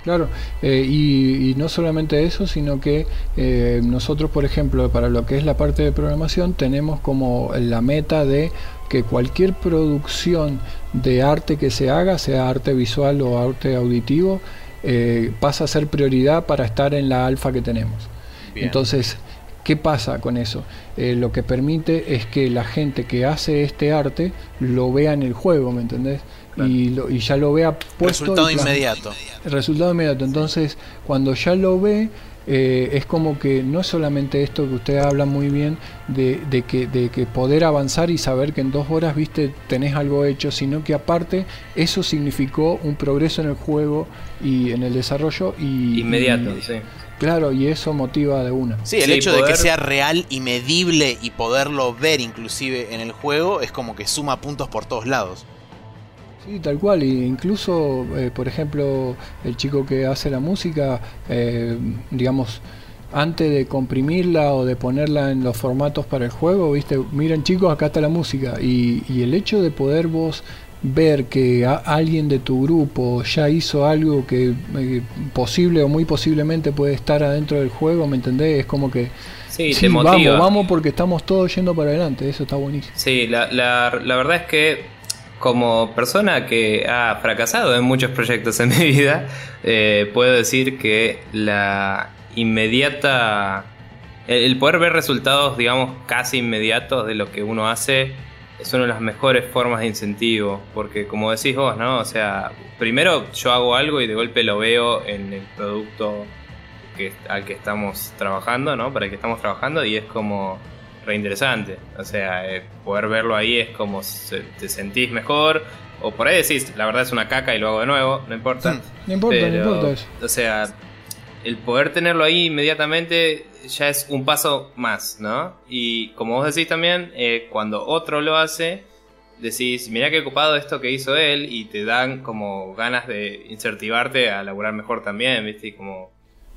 Claro, eh, y, no solamente eso, sino que eh, nosotros, por ejemplo, para lo que es la parte de programación, tenemos como la meta de que cualquier producción de arte que se haga, sea arte visual o arte auditivo, eh, pasa a ser prioridad para estar en la alfa que tenemos. Entonces, ¿qué pasa con eso? lo que permite es que la gente que hace este arte lo vea en el juego, ¿me entendés? Y, ya lo vea puesto. Resultado inmediato. resultado inmediato. Entonces, cuando ya lo ve, eh, es como que no es solamente esto que usted habla muy bien de, que, de que poder avanzar y saber que en dos horas viste tenés algo hecho, sino que aparte eso significó un progreso en el juego y en el desarrollo y inmediato, sí. Claro, y eso motiva de una. Sí, el hecho de que sea real y medible y poderlo ver inclusive en el juego es como que suma puntos por todos lados. Sí, tal cual. Y incluso, eh, por ejemplo, el chico que hace la música, eh, digamos, antes de comprimirla o de ponerla en los formatos para el juego, viste, miren chicos, acá está la música. Y, el hecho de poder vos ver que alguien de tu grupo ya hizo algo que eh, posible o muy posiblemente puede estar adentro del juego, ¿me entendés? Es como que... Sí, te motiva. Vamos, vamos porque estamos todos yendo para adelante, eso está buenísimo. Sí, la, la, la verdad es que como persona que ha fracasado en muchos proyectos en mi vida, eh, puedo decir que la inmediata. El poder ver resultados, digamos, casi inmediatos de lo que uno hace es una de las mejores formas de incentivo. Porque, como decís vos, ¿no? O sea, primero yo hago algo y de golpe lo veo en el producto al que estamos trabajando, ¿no? Para el que estamos trabajando y es como interesante. O sea, eh, poder verlo ahí es como te sentís mejor. O por ahí decís, la verdad es una caca y lo hago de nuevo, no importa. no importa, no importa eso. O sea, el poder tenerlo ahí inmediatamente ya es un paso más, ¿no? Y como vos decís también, eh, cuando otro lo hace, decís, mira qué ocupado esto que hizo él y te dan como ganas de incentivarte a laburar mejor también, ¿viste? Y como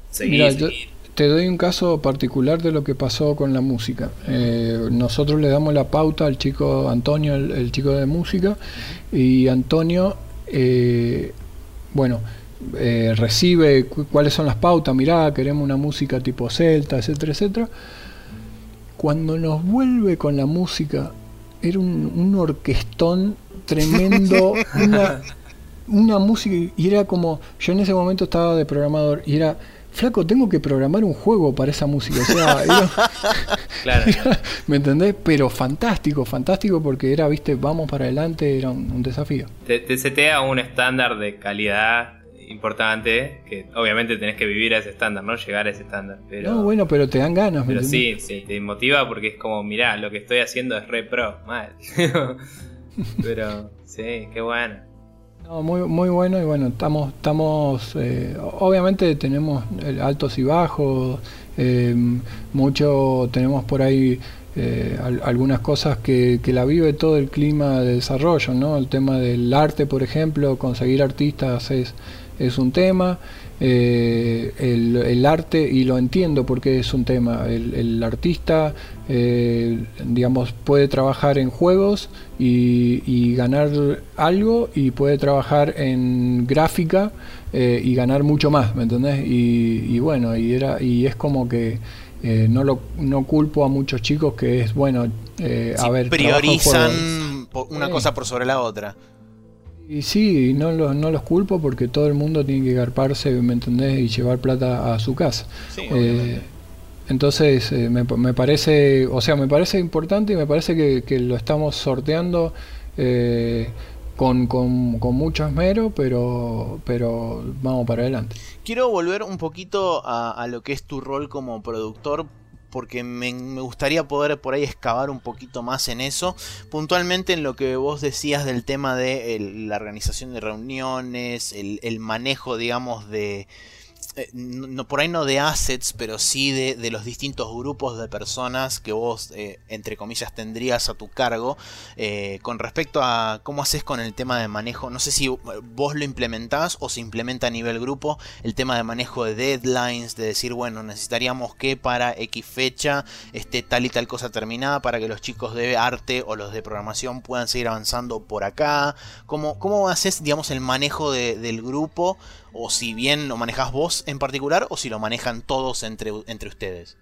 seguir, te doy un caso particular de lo que pasó con la música. Eh, nosotros le damos la pauta al chico Antonio, el, chico de música, y Antonio, eh, bueno, eh, recibe cuáles son las pautas, mirá, queremos una música tipo celta, etcétera, etcétera. Cuando nos vuelve con la música, era un, un orquestón tremendo, una, una música, y era como, yo en ese momento estaba de programador, y era flaco, tengo que programar un juego para esa música. O sea, claro. ¿me entendés? Pero fantástico, fantástico porque era, viste, vamos para adelante, era un, desafío. Te, te setea un estándar de calidad importante, que obviamente tenés que vivir a ese estándar, ¿no? Llegar a ese estándar. Pero, no, bueno, pero te dan ganas. Pero sí, sí, te motiva porque es como, mirá, lo que estoy haciendo es re pro, mal. pero sí, qué bueno. Muy, muy bueno y bueno, estamos, estamos eh, obviamente tenemos eh, altos y bajos, eh, mucho tenemos por ahí eh, algunas cosas que, que, la vive todo el clima de desarrollo, ¿no? El tema del arte, por ejemplo, conseguir artistas es, es un tema. Eh, el, arte, y lo entiendo porque es un tema, el, artista, eh, digamos, puede trabajar en juegos y, ganar algo y puede trabajar en gráfica y ganar mucho más, ¿me entendés? Y, y bueno, y, era, y es como que eh, no, lo, no culpo a muchos chicos que es, bueno, eh, a ver... Priorizan una cosa por sobre la otra. Y sí, no, no los culpo porque todo el mundo tiene que garparse, ¿me entendés? Y llevar plata a su casa. Eh, entonces, me, me, parece, o sea, me parece importante y me parece que, que lo estamos sorteando con, con, con, mucho esmero, pero, pero vamos para adelante. Quiero volver un poquito a, lo que es tu rol como productor, porque me, gustaría poder por ahí excavar un poquito más en eso. Puntualmente en lo que vos decías del tema de la organización de reuniones, el manejo, digamos, de, eh, no, por ahí no de assets, pero sí de, los distintos grupos de personas que vos, eh, entre comillas, tendrías a tu cargo. Eh, con respecto a cómo haces con el tema de manejo, no sé si vos lo implementás o se implementa a nivel grupo, el tema de manejo de deadlines, de decir, bueno, necesitaríamos que para X fecha esté tal y tal cosa terminada para que los chicos de arte o los de programación puedan seguir avanzando por acá. ¿Cómo, cómo haces, digamos, el manejo del grupo? o si bien lo manejas vos en particular o si lo manejan todos entre, entre ustedes.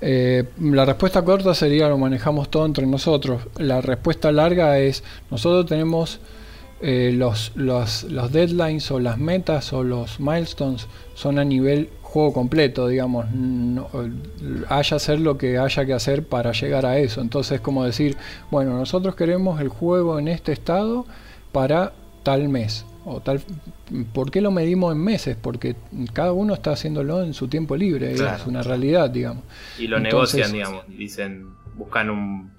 Eh, la respuesta corta sería lo manejamos todo entre nosotros. La respuesta larga es nosotros tenemos eh, los, los, los, deadlines o las metas o los milestones son a nivel juego completo, digamos, no, haya hacer lo que haya que hacer para llegar a eso. Entonces, como decir, bueno, nosotros queremos el juego en este estado para tal mes o tal ¿Por qué lo medimos en meses? Porque cada uno está haciéndolo en su tiempo libre, es una realidad, digamos. Y lo negocian, digamos, dicen, buscan un,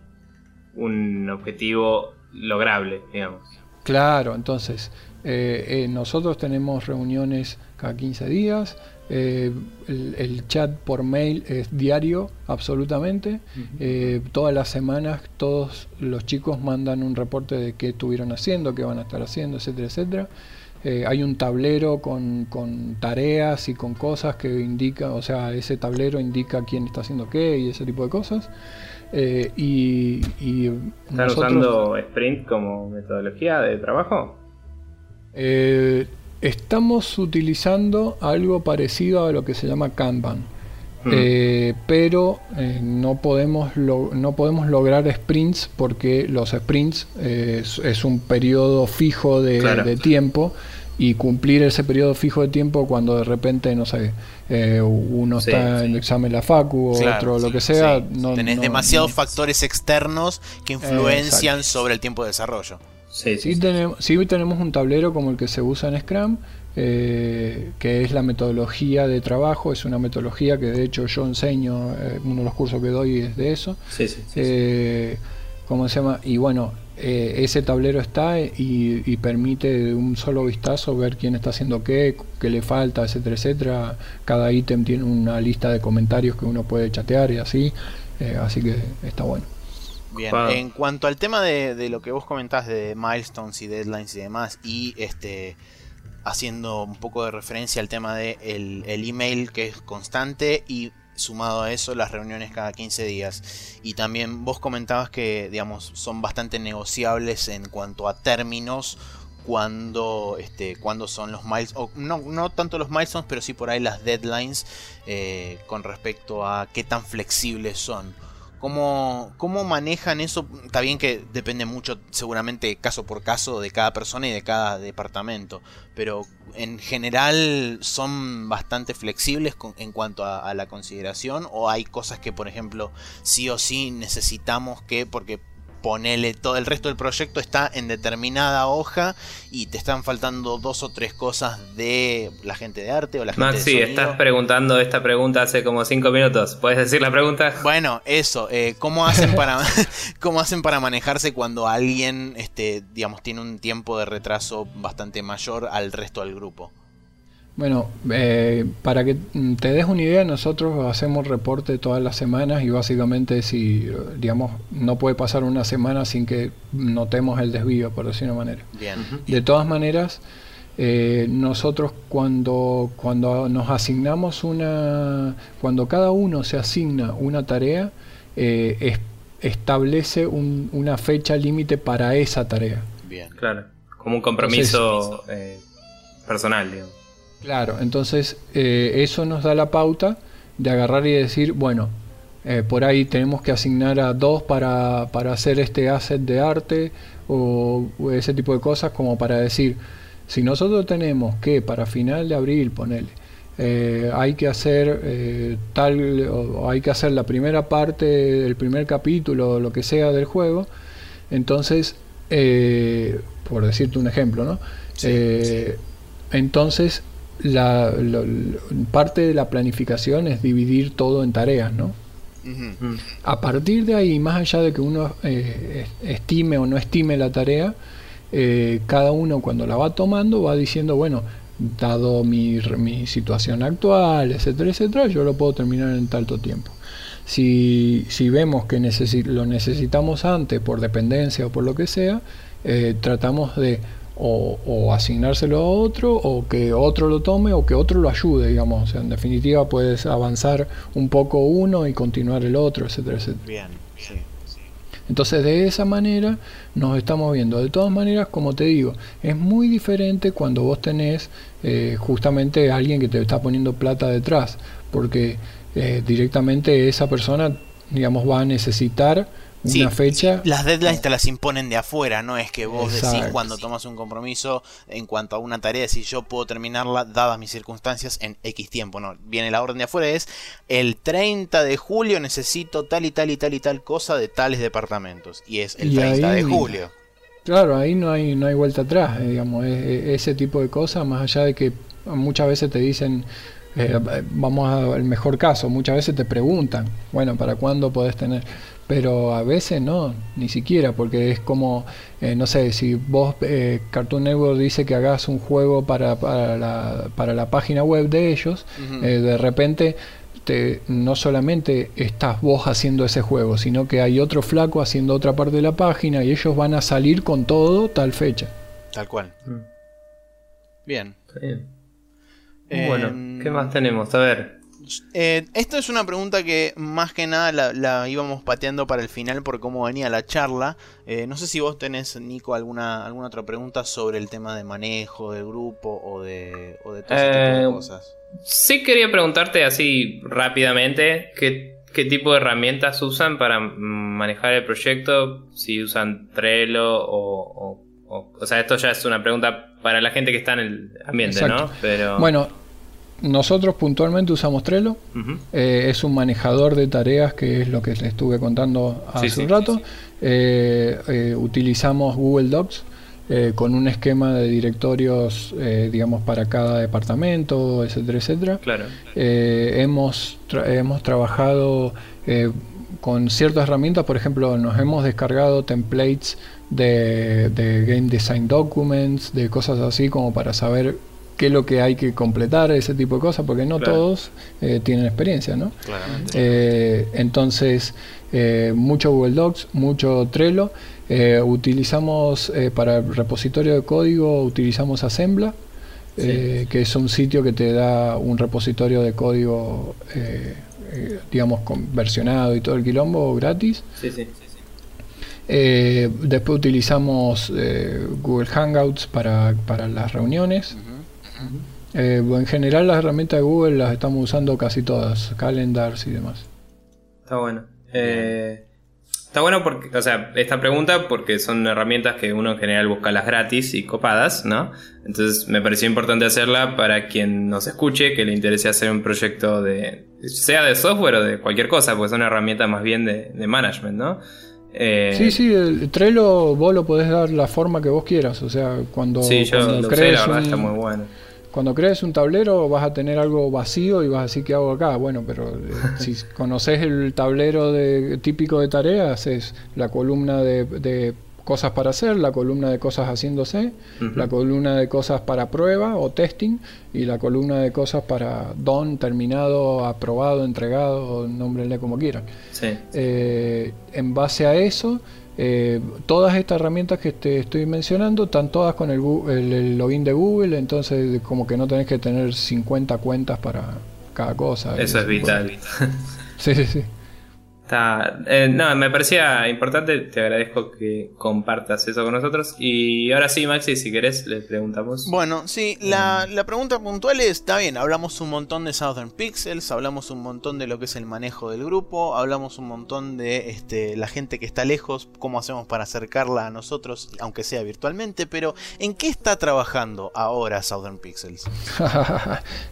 un objetivo lograble, digamos. Claro, entonces, eh, eh, nosotros tenemos reuniones cada 15 días, eh, el, chat por mail es diario, absolutamente. todas las semanas todos los chicos mandan un reporte de qué estuvieron haciendo, qué van a estar haciendo, etcétera, etcétera. Eh, hay un tablero con, con, tareas y con cosas que indica, o sea, ese tablero indica quién está haciendo qué y ese tipo de cosas. Eh, y, ¿Están usando Sprint como metodología de trabajo? Eh, estamos utilizando algo parecido a lo que se llama Kanban. Hmm. pero no, podemos no podemos lograr sprints porque los sprints es, un periodo fijo de, de tiempo y cumplir ese periodo fijo de tiempo cuando de repente, no sé, eh, uno está en el examen la facu o otro lo que sea. No, Tenés demasiados factores externos que influencian sobre el tiempo de desarrollo. Sí, sí, tenemos, sí tenemos un tablero como el que se usa en Scrum, eh, que es la metodología de trabajo, es una metodología que de hecho yo enseño, eh, uno de los cursos que doy es de eso. Sí, sí, ¿Cómo se llama? Y bueno, eh, ese tablero está y, permite de un solo vistazo ver quién está haciendo qué, qué le falta, etcétera, etcétera. Cada ítem tiene una lista de comentarios que uno puede chatear y así, eh, así que está bueno. Bien, en cuanto al tema de, lo que vos comentás de milestones y deadlines y demás, y este haciendo un poco de referencia al tema de el, el email que es constante y sumado a eso las reuniones cada 15 días. Y también vos comentabas que, digamos, son bastante negociables en cuanto a términos cuando, este, cuando son los milestones, no, no tanto los milestones, pero sí por ahí las deadlines eh, con respecto a qué tan flexibles son. ¿Cómo, ¿Cómo manejan eso? Está bien que depende mucho, seguramente, caso por caso de cada persona y de cada departamento, pero en general son bastante flexibles en cuanto a, la consideración o hay cosas que, por ejemplo, sí o sí necesitamos que, porque ponele todo el resto del proyecto está en determinada hoja y te están faltando dos o tres cosas de la gente de arte o la gente Maxi, de estás preguntando esta pregunta hace como cinco minutos. ¿Puedes decir la pregunta? Bueno, eso, eh, ¿cómo hacen para cómo hacen para manejarse cuando alguien este, digamos, tiene un tiempo de retraso bastante mayor al resto del grupo? Bueno, eh, para que te des una idea, nosotros hacemos reporte todas las semanas y básicamente si, digamos, no puede pasar una semana sin que notemos el desvío, por decir una manera. Bien. De todas maneras, eh, nosotros cuando, cuando nos asignamos una, cuando cada uno se asigna una tarea, eh, es- establece un- una fecha límite para esa tarea. Bien. Claro, como un compromiso eh, personal, digamos. Claro, entonces eh, eso nos da la pauta de agarrar y decir, bueno, eh, por ahí tenemos que asignar a dos para, para hacer este asset de arte o, o ese tipo de cosas como para decir, si nosotros tenemos que para final de abril, ponele, eh, hay que hacer eh, tal o, hay que hacer la primera parte del primer capítulo o lo que sea del juego, entonces, por decirte un ejemplo, ¿no? Sí, Eh, Entonces, la, parte de la planificación es dividir todo en tareas, ¿no? Mm. A partir de ahí, más allá de que uno eh, es- estime o no estime la tarea, eh, cada uno cuando la va tomando va diciendo, bueno, dado mi, re- mi situación actual, etcétera, etcétera, yo lo puedo terminar en tanto tiempo. Si, si vemos que necesi- lo necesitamos antes por dependencia o por lo que sea, eh, tratamos de o, o asignárselo a otro o que otro lo tome o que otro lo ayude, digamos. O sea, en definitiva puedes avanzar un poco uno y continuar el otro, etcétera, etcétera. Bien. Sí. Entonces de esa manera nos estamos viendo. De todas maneras, como te digo, es muy diferente cuando vos tenés eh, justamente alguien que te está poniendo plata detrás, porque eh, directamente esa persona, digamos, va a necesitar una fecha. Las deadlines te las imponen de afuera, no es que vos decís cuando tomas un compromiso en cuanto a una tarea, si yo puedo terminarla dadas mis circunstancias en X tiempo, no, viene la orden de afuera, es el 30 de julio necesito tal y tal y tal y tal cosa de tales departamentos, y es el Y 30 de julio. Claro, ahí no hay, no hay vuelta atrás, eh, digamos, ese tipo de cosas, más allá de que muchas veces te dicen, eh, vamos al mejor caso, muchas veces te preguntan, bueno, ¿para cuándo podés tener? Pero a veces no, ni siquiera, porque es como, eh, no sé, si vos, eh, Cartoon Network dice que hagas un juego para, para, la, para la página web de ellos, eh, de repente te, no solamente estás vos haciendo ese juego, sino que hay otro flaco haciendo otra parte de la página y ellos van a salir con todo tal fecha. Tal cual. Mm. Bien. Está bien. Em, Bueno, ¿qué más tenemos? A ver. Eh, esto es una pregunta que más que nada la, la íbamos pateando para el final por cómo venía la charla. Eh, no sé si vos tenés, Nico, alguna, alguna otra pregunta sobre el tema de manejo del grupo o de, o de todo ese tipo de Eh, cosas. Sí quería preguntarte así rápidamente qué, qué tipo de herramientas usan para manejar el proyecto, si usan Trello o, o, o- o sea, esto ya es una pregunta para la gente que está en el ambiente, Exacto. ¿no? Pero Bueno, nosotros puntualmente usamos Trello. Eh, es un manejador de tareas, que es lo que les estuve contando hace Sí, sí, un rato. sí, Eh, eh, utilizamos Google Docs con un esquema de directorios, digamos, para cada departamento, etcétera, etcétera. claro. Hemos, tra- hemos trabajado con ciertas herramientas, por ejemplo, nos hemos descargado templates de, de Game Design Documents, de cosas así como para saber qué es lo que hay que completar, ese tipo de cosas, porque no Claro. todos eh, tienen experiencia, ¿no? Claramente. Eh, entonces, eh, mucho Google Docs, mucho Trello. Eh, utilizamos eh, para el repositorio de código, utilizamos Assembla, eh, que es un sitio que te da un repositorio de código, eh, eh, digamos, con- versionado y todo el quilombo gratis. Sí, sí. Eh, después utilizamos eh, Google Hangouts para, para las reuniones. Eh, en general las herramientas de Google las estamos usando casi todas, calendars y demás. Está bueno. Eh, está bueno porque, o sea, esta pregunta porque son herramientas que uno en general busca las gratis y copadas, ¿no? Entonces me pareció importante hacerla para quien nos escuche, que le interese hacer un proyecto de, sea de software o de cualquier cosa, porque son herramientas más bien de, de management, ¿no? Eh, Sí, sí, el Trello vos lo podés dar la forma que vos quieras. O sea, cuando, sí, yo cuando lo usé, crees la verdad un- está muy bueno. Cuando crees un tablero vas a tener algo vacío y vas a decir qué hago acá. Bueno, pero eh, si conoces el tablero de, típico de tareas es la columna de, de cosas para hacer, la columna de cosas haciéndose, la columna de cosas para prueba o testing y la columna de cosas para done, terminado, aprobado, entregado, nómbrenle como quieran. Sí. Eh, en base a eso, eh, todas estas herramientas que te estoy mencionando están todas con el, el- el login de Google, entonces como que no tenés que tener 50 cuentas para cada cosa. Eso es vital. Sí, sí, sí. Está, eh, no, me parecía importante, te agradezco que compartas eso con nosotros. Y ahora sí, Maxi, si querés, le preguntamos. Bueno, sí, la, la pregunta puntual es, está bien, hablamos un montón de Southern Pixels, hablamos un montón de lo que es el manejo del grupo, hablamos un montón de este, la gente que está lejos, cómo hacemos para acercarla a nosotros, aunque sea virtualmente, pero ¿en qué está trabajando ahora Southern Pixels?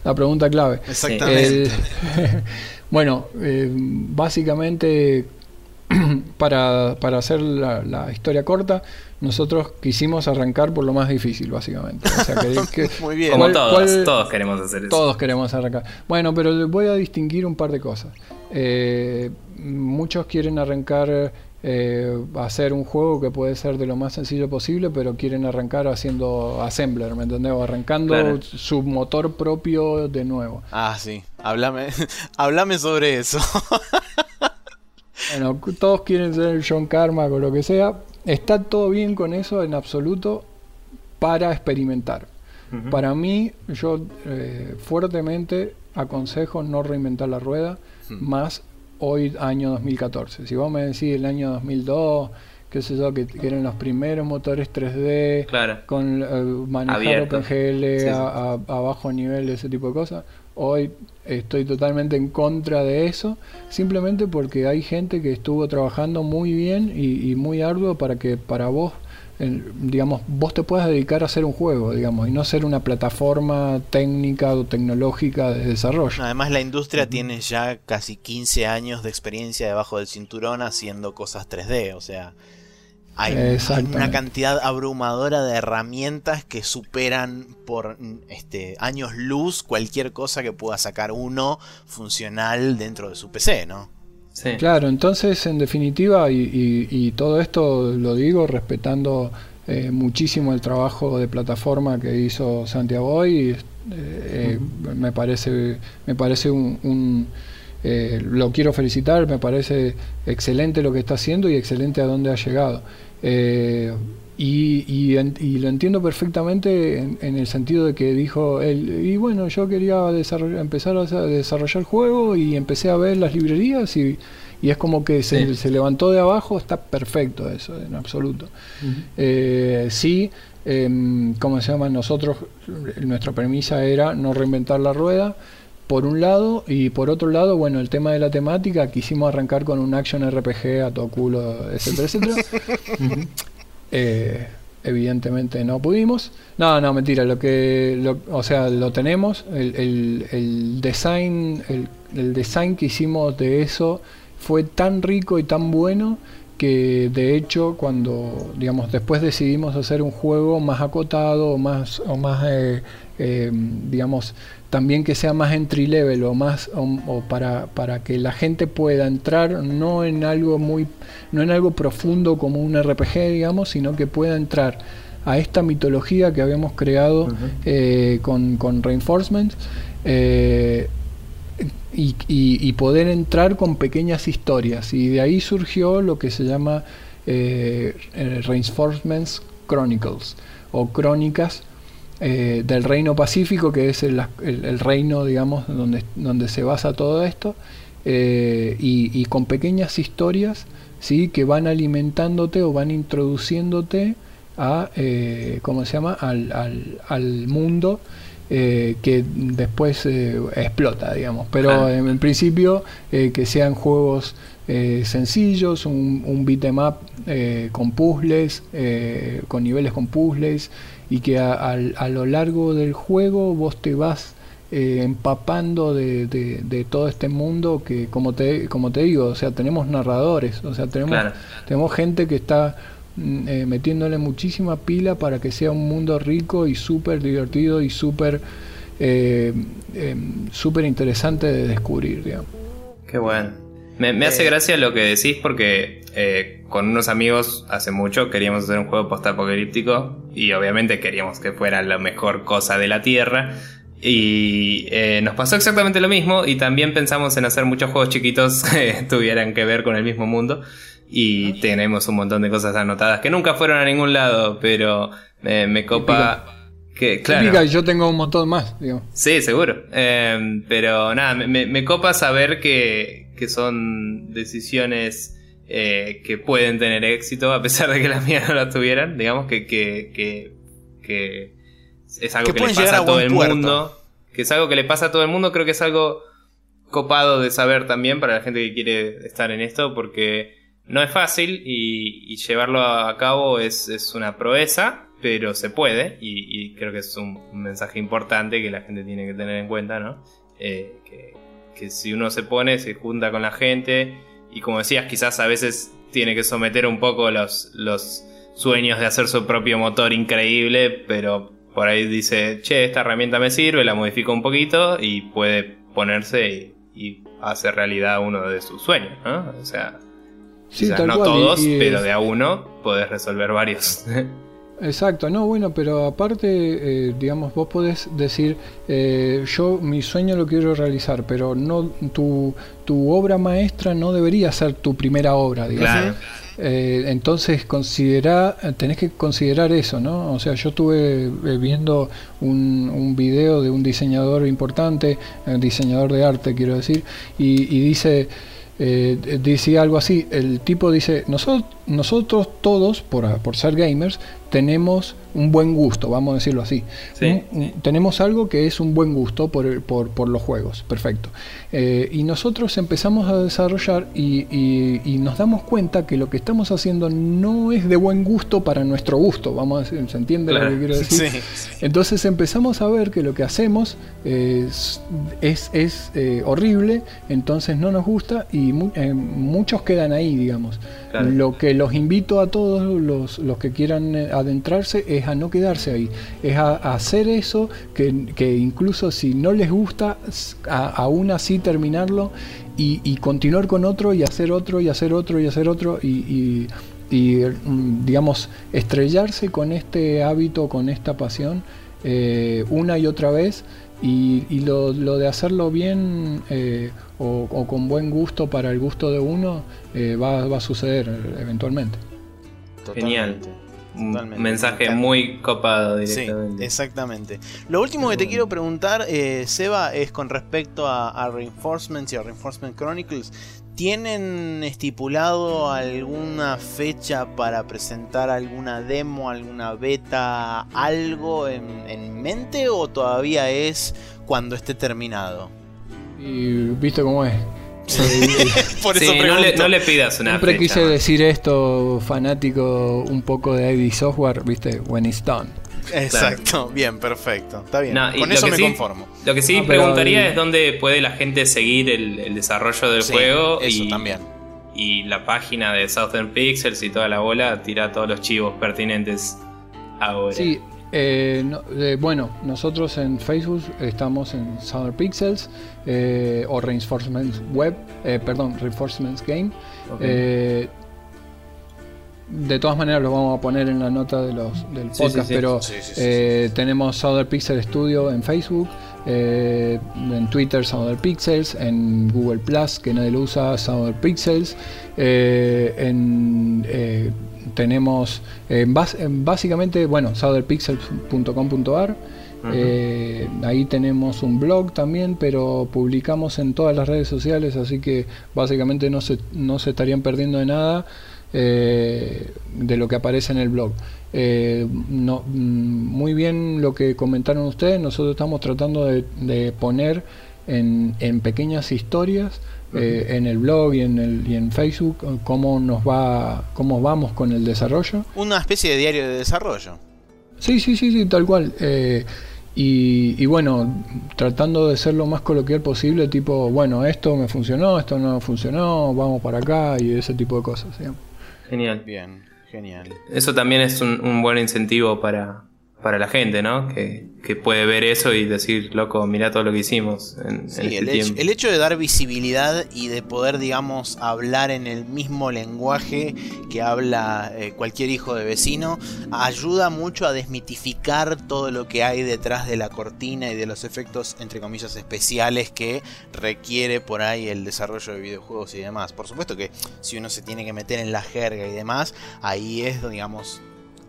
la pregunta clave. Exactamente. El- bueno, eh, básicamente para, para hacer la, la historia corta, nosotros quisimos arrancar por lo más difícil, básicamente. O sea, que- que- Muy bien. Como ¿cuál- todos, cuál- todos queremos hacer eso. Todos queremos arrancar. Bueno, pero voy a distinguir un par de cosas. Eh, muchos quieren arrancar eh, a hacer un juego que puede ser de lo más sencillo posible, pero quieren arrancar haciendo assembler, ¿me entendés? O arrancando Claro. su motor propio de nuevo. Ah, sí, háblame, háblame sobre eso. Bueno, todos quieren ser John Carmack o lo que sea. Está todo bien con eso en absoluto para experimentar. Para mí, yo eh, fuertemente aconsejo no reinventar la rueda más hoy, año 2014. Si vos me decís el año 2002, qué sé yo, que, que eran los primeros motores 3D, Claro. con eh, manejar Abierto. OpenGL Sí, sí. A, a- a bajo nivel, ese tipo de cosas. Hoy estoy totalmente en contra de eso, simplemente porque hay gente que estuvo trabajando muy bien y, y muy arduo para que para vos, eh, digamos, vos te puedas dedicar a hacer un juego, digamos, y no ser una plataforma técnica o tecnológica de desarrollo. Además la industria tiene ya casi 15 años de experiencia debajo del cinturón haciendo cosas 3D, o sea, hay una cantidad abrumadora de herramientas que superan por mm, este años luz cualquier cosa que pueda sacar uno funcional dentro de su PC, ¿no? Sí. Claro, entonces en definitiva, y, y- y todo esto lo digo respetando eh, muchísimo el trabajo de plataforma que hizo Santiago hoy, y, eh, eh, me parece, me parece un, un, eh, lo quiero felicitar, me parece excelente lo que está haciendo y excelente a dónde ha llegado. Eh, y, y y lo entiendo perfectamente en, en el sentido de que dijo él, y bueno, yo quería empezar a sa- desarrollar juego y empecé a ver las librerías y, y es como que se, Sí. se levantó de abajo, está perfecto eso, en absoluto. Eh, sí, em, ¿cómo se llama? Nosotros, nuestra premisa era no reinventar la rueda, por un lado, y por otro lado, bueno, el tema de la temática, quisimos arrancar con un action RPG a todo culo, etcétera, etcétera. Eh, evidentemente no pudimos. No, no, mentira, lo que, lo- o sea, lo tenemos. El, el- el design, el, el design que hicimos de eso fue tan rico y tan bueno que de hecho cuando, digamos, después decidimos hacer un juego más acotado o más, o más, eh, eh, digamos, también que sea más entry level o más o, o para, para que la gente pueda entrar no en algo muy no en algo profundo como un RPG digamos sino que pueda entrar a esta mitología que habíamos creado eh, con, con reinforcements eh, y, y- y poder entrar con pequeñas historias. Y de ahí surgió lo que se llama eh, Reinforcements Chronicles o crónicas eh, del reino pacífico que es el, el- el reino digamos donde, donde se basa todo esto eh, y, y con pequeñas historias sí que van alimentándote o van introduciéndote a eh, cómo se llama al, al- al mundo eh, que después eh, explota digamos. Pero en, en principio eh, que sean juegos sencillos un, un beat'em up eh, con puzzles con niveles con puzzles y que a, a lo largo del juego vos te vas eh, empapando de, de, todo este mundo que, como te, como te digo, o sea, tenemos narradores, o sea, tenemos, tenemos gente que está mm, eh, metiéndole muchísima pila para que sea un mundo rico y súper divertido y súper eh, em, súper interesante de descubrir, digamos. Qué bueno. Me, me hace gracia lo que decís porque con unos amigos hace mucho queríamos hacer un juego post-apocalíptico y obviamente queríamos que fuera la mejor cosa de la Tierra y eh, nos pasó exactamente lo mismo y también pensamos en hacer muchos juegos chiquitos que tuvieran que ver con el mismo mundo y tenemos un montón de cosas anotadas que nunca fueron a ningún lado, pero me copa... Que, claro. yo tengo un montón más, digo. Sí, seguro. Em, pero nada, me, copa saber que, que son decisiones eh, que pueden tener éxito, a pesar de que las mías no las tuvieran. Digamos que, que, que es algo que, le pasa a, todo el mundo. Que es algo que le pasa a todo el mundo. Creo que es algo copado de saber también para la gente que quiere estar en esto, porque no es fácil y, llevarlo a cabo es, es, una proeza, pero se puede y, creo que es un, mensaje importante que la gente tiene que tener en cuenta, ¿no? Eh, que, si uno se pone, se junta con la gente y como decías, quizás a veces tiene que someter un poco los, los sueños de hacer su propio motor increíble, pero por ahí dice, che, esta herramienta me sirve, la modifico un poquito y puede ponerse y, hacer realidad uno de sus sueños, ¿no? O sea, no todos, pero de a uno podés resolver varios. Exacto, no, bueno, pero aparte, eh, digamos, vos podés decir, eh, yo mi sueño lo quiero realizar, pero no tu, tu obra maestra no debería ser tu primera obra, digamos. Eh, entonces considera, tenés que considerar eso, ¿no? O sea, yo estuve eh, viendo un, un video de un diseñador importante, un diseñador de arte, quiero decir, y, y dice, eh, dice algo así, el tipo dice, nosotros, nosotros todos, por, por ser gamers, tenemos un buen gusto, vamos a decirlo así. tenemos algo que es un buen gusto por, por, por los juegos, perfecto. Eh, y nosotros empezamos a desarrollar y, y, nos damos cuenta que lo que estamos haciendo no es de buen gusto para nuestro gusto, vamos a decir, ¿se entiende lo que quiero decir? Entonces empezamos a ver que lo que hacemos es, es, es eh, horrible, entonces no nos gusta y eh, muchos quedan ahí, digamos. Lo que los invito a todos los, los que quieran adentrarse es a no quedarse ahí, es a, hacer eso que, incluso si no les gusta, aún así terminarlo y, continuar con otro y hacer otro y hacer otro y hacer otro y, mm, digamos, estrellarse con este hábito, con esta pasión eh, una y otra vez y, lo, de hacerlo bien eh, o, con buen gusto para el gusto de uno eh, va, va, a suceder eventualmente. Genial un mensaje muy copado directamente. Sí, exactamente. Lo último que te quiero preguntar, eh, Seba, es con respecto a, Reinforcements y a Reinforcement Chronicles. ¿Tienen estipulado alguna fecha para presentar alguna demo, alguna beta, algo en, mente o todavía es cuando esté terminado? Y viste cómo es. Por eso no, le, pidas una Siempre quise decir esto, fanático un poco de ID Software, viste, when it's done. Exacto, bien, perfecto. Está bien. Con eso me conformo. Lo que sí preguntaría es dónde puede la gente seguir el, desarrollo del juego. Eso también. Y la página de Southern Pixels y toda la bola tira todos los chivos pertinentes ahora. Sí, eh, eh, bueno, nosotros en Facebook estamos en Southern Pixels eh, o Reinforcements Web, perdón, Reinforcements Game. de todas maneras lo vamos a poner en la nota de los, del podcast, pero tenemos Southern Pixel Studio en Facebook, en Twitter Southern Pixels, en Google Plus, que nadie lo usa, Southern Pixels, en tenemos eh, básicamente, bueno, sauderpixel.com.ar. Eh, ahí tenemos un blog también, pero publicamos en todas las redes sociales, así que básicamente no se, no se estarían perdiendo de nada eh, de lo que aparece en el blog. No, mm, muy bien lo que comentaron ustedes, nosotros estamos tratando de, poner en, en pequeñas historias eh, en el blog y en, el, y en Facebook eh, cómo nos va, cómo vamos con el desarrollo. Una especie de diario de desarrollo. Sí, sí, sí, sí, tal cual. Eh, y, bueno, tratando de ser lo más coloquial posible, tipo, bueno, esto me funcionó, esto no funcionó, vamos para acá y ese tipo de cosas. Genial. Bien, genial. Eso también es un buen incentivo para, para la gente, ¿no? Que, puede ver eso y decir, loco, mira todo lo que hicimos en, sí, este el, hecho, el, hecho, de dar visibilidad y de poder, digamos, hablar en el mismo lenguaje que habla eh, cualquier hijo de vecino, ayuda mucho a desmitificar todo lo que hay detrás de la cortina y de los efectos, entre comillas, especiales que requiere por ahí el desarrollo de videojuegos y demás. Por supuesto que si uno se tiene que meter en la jerga y demás, ahí es, digamos,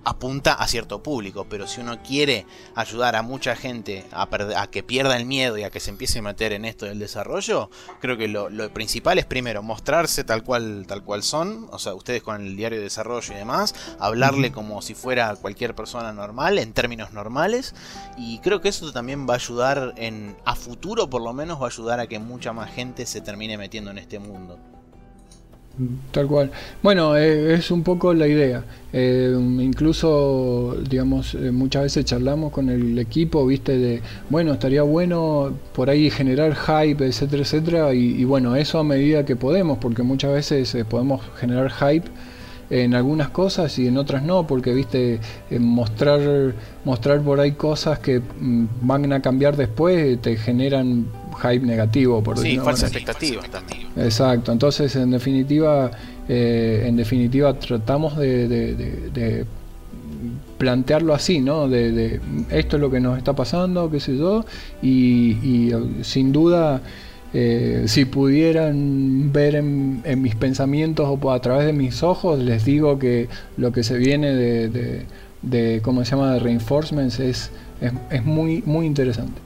apunta a cierto público, pero si uno quiere ayudar a mucha gente a, que pierda el miedo y a que se empiece a meter en esto del desarrollo, creo que lo, principal es primero mostrarse tal cual, tal cual son, o sea, ustedes con el diario de desarrollo y demás, hablarle como si fuera cualquier persona normal, en términos normales, y creo que eso también va a ayudar en, a futuro por lo menos va a ayudar a que mucha más gente se termine metiendo en este mundo. Tal cual. Bueno, eh, es un poco la idea. Eh, incluso, digamos, eh, muchas veces charlamos con el equipo, viste, de, bueno, estaría bueno por ahí generar hype, etcétera, etcétera. Y, bueno, eso a medida que podemos, porque muchas veces podemos generar hype en algunas cosas y en otras no, porque viste mostrar mostrar por ahí cosas que mm, van a cambiar después te generan hype negativo, por sí, falsas expectativas también. Exacto, entonces en definitiva, eh, en definitiva tratamos de, plantearlo así, ¿no? De, esto es lo que nos está pasando, qué sé yo, y, sin duda, eh, si pudieran ver en, mis pensamientos o a través de mis ojos, les digo que lo que se viene de, de, ¿cómo se llama?, de reinforcements es, es, es muy, muy interesante.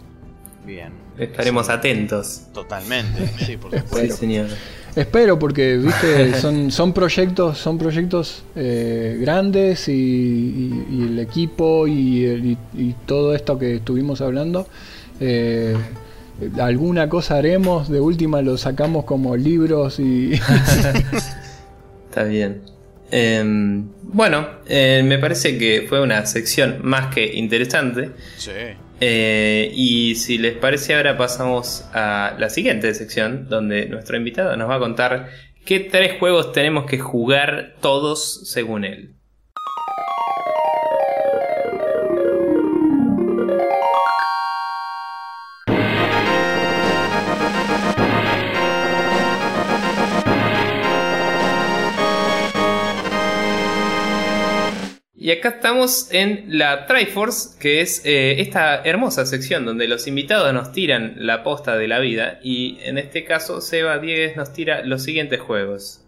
Bien. Estaremos atentos. Totalmente, sí, por supuesto. señor. Espero porque viste son, son proyectos son proyectos eh, grandes y, el equipo y, todo esto que estuvimos hablando eh, alguna cosa haremos de última lo sacamos como libros y está bien. Em, bueno eh, me parece que fue una sección más que interesante. Sí. Eh, y si les parece, ahora pasamos a la siguiente sección, donde nuestro invitado nos va a contar qué tres juegos tenemos que jugar todos según él. Y acá estamos en la Triforce, que es eh, esta hermosa sección donde los invitados nos tiran la posta de la vida. Y en este caso, Seba Diegues nos tira los siguientes juegos.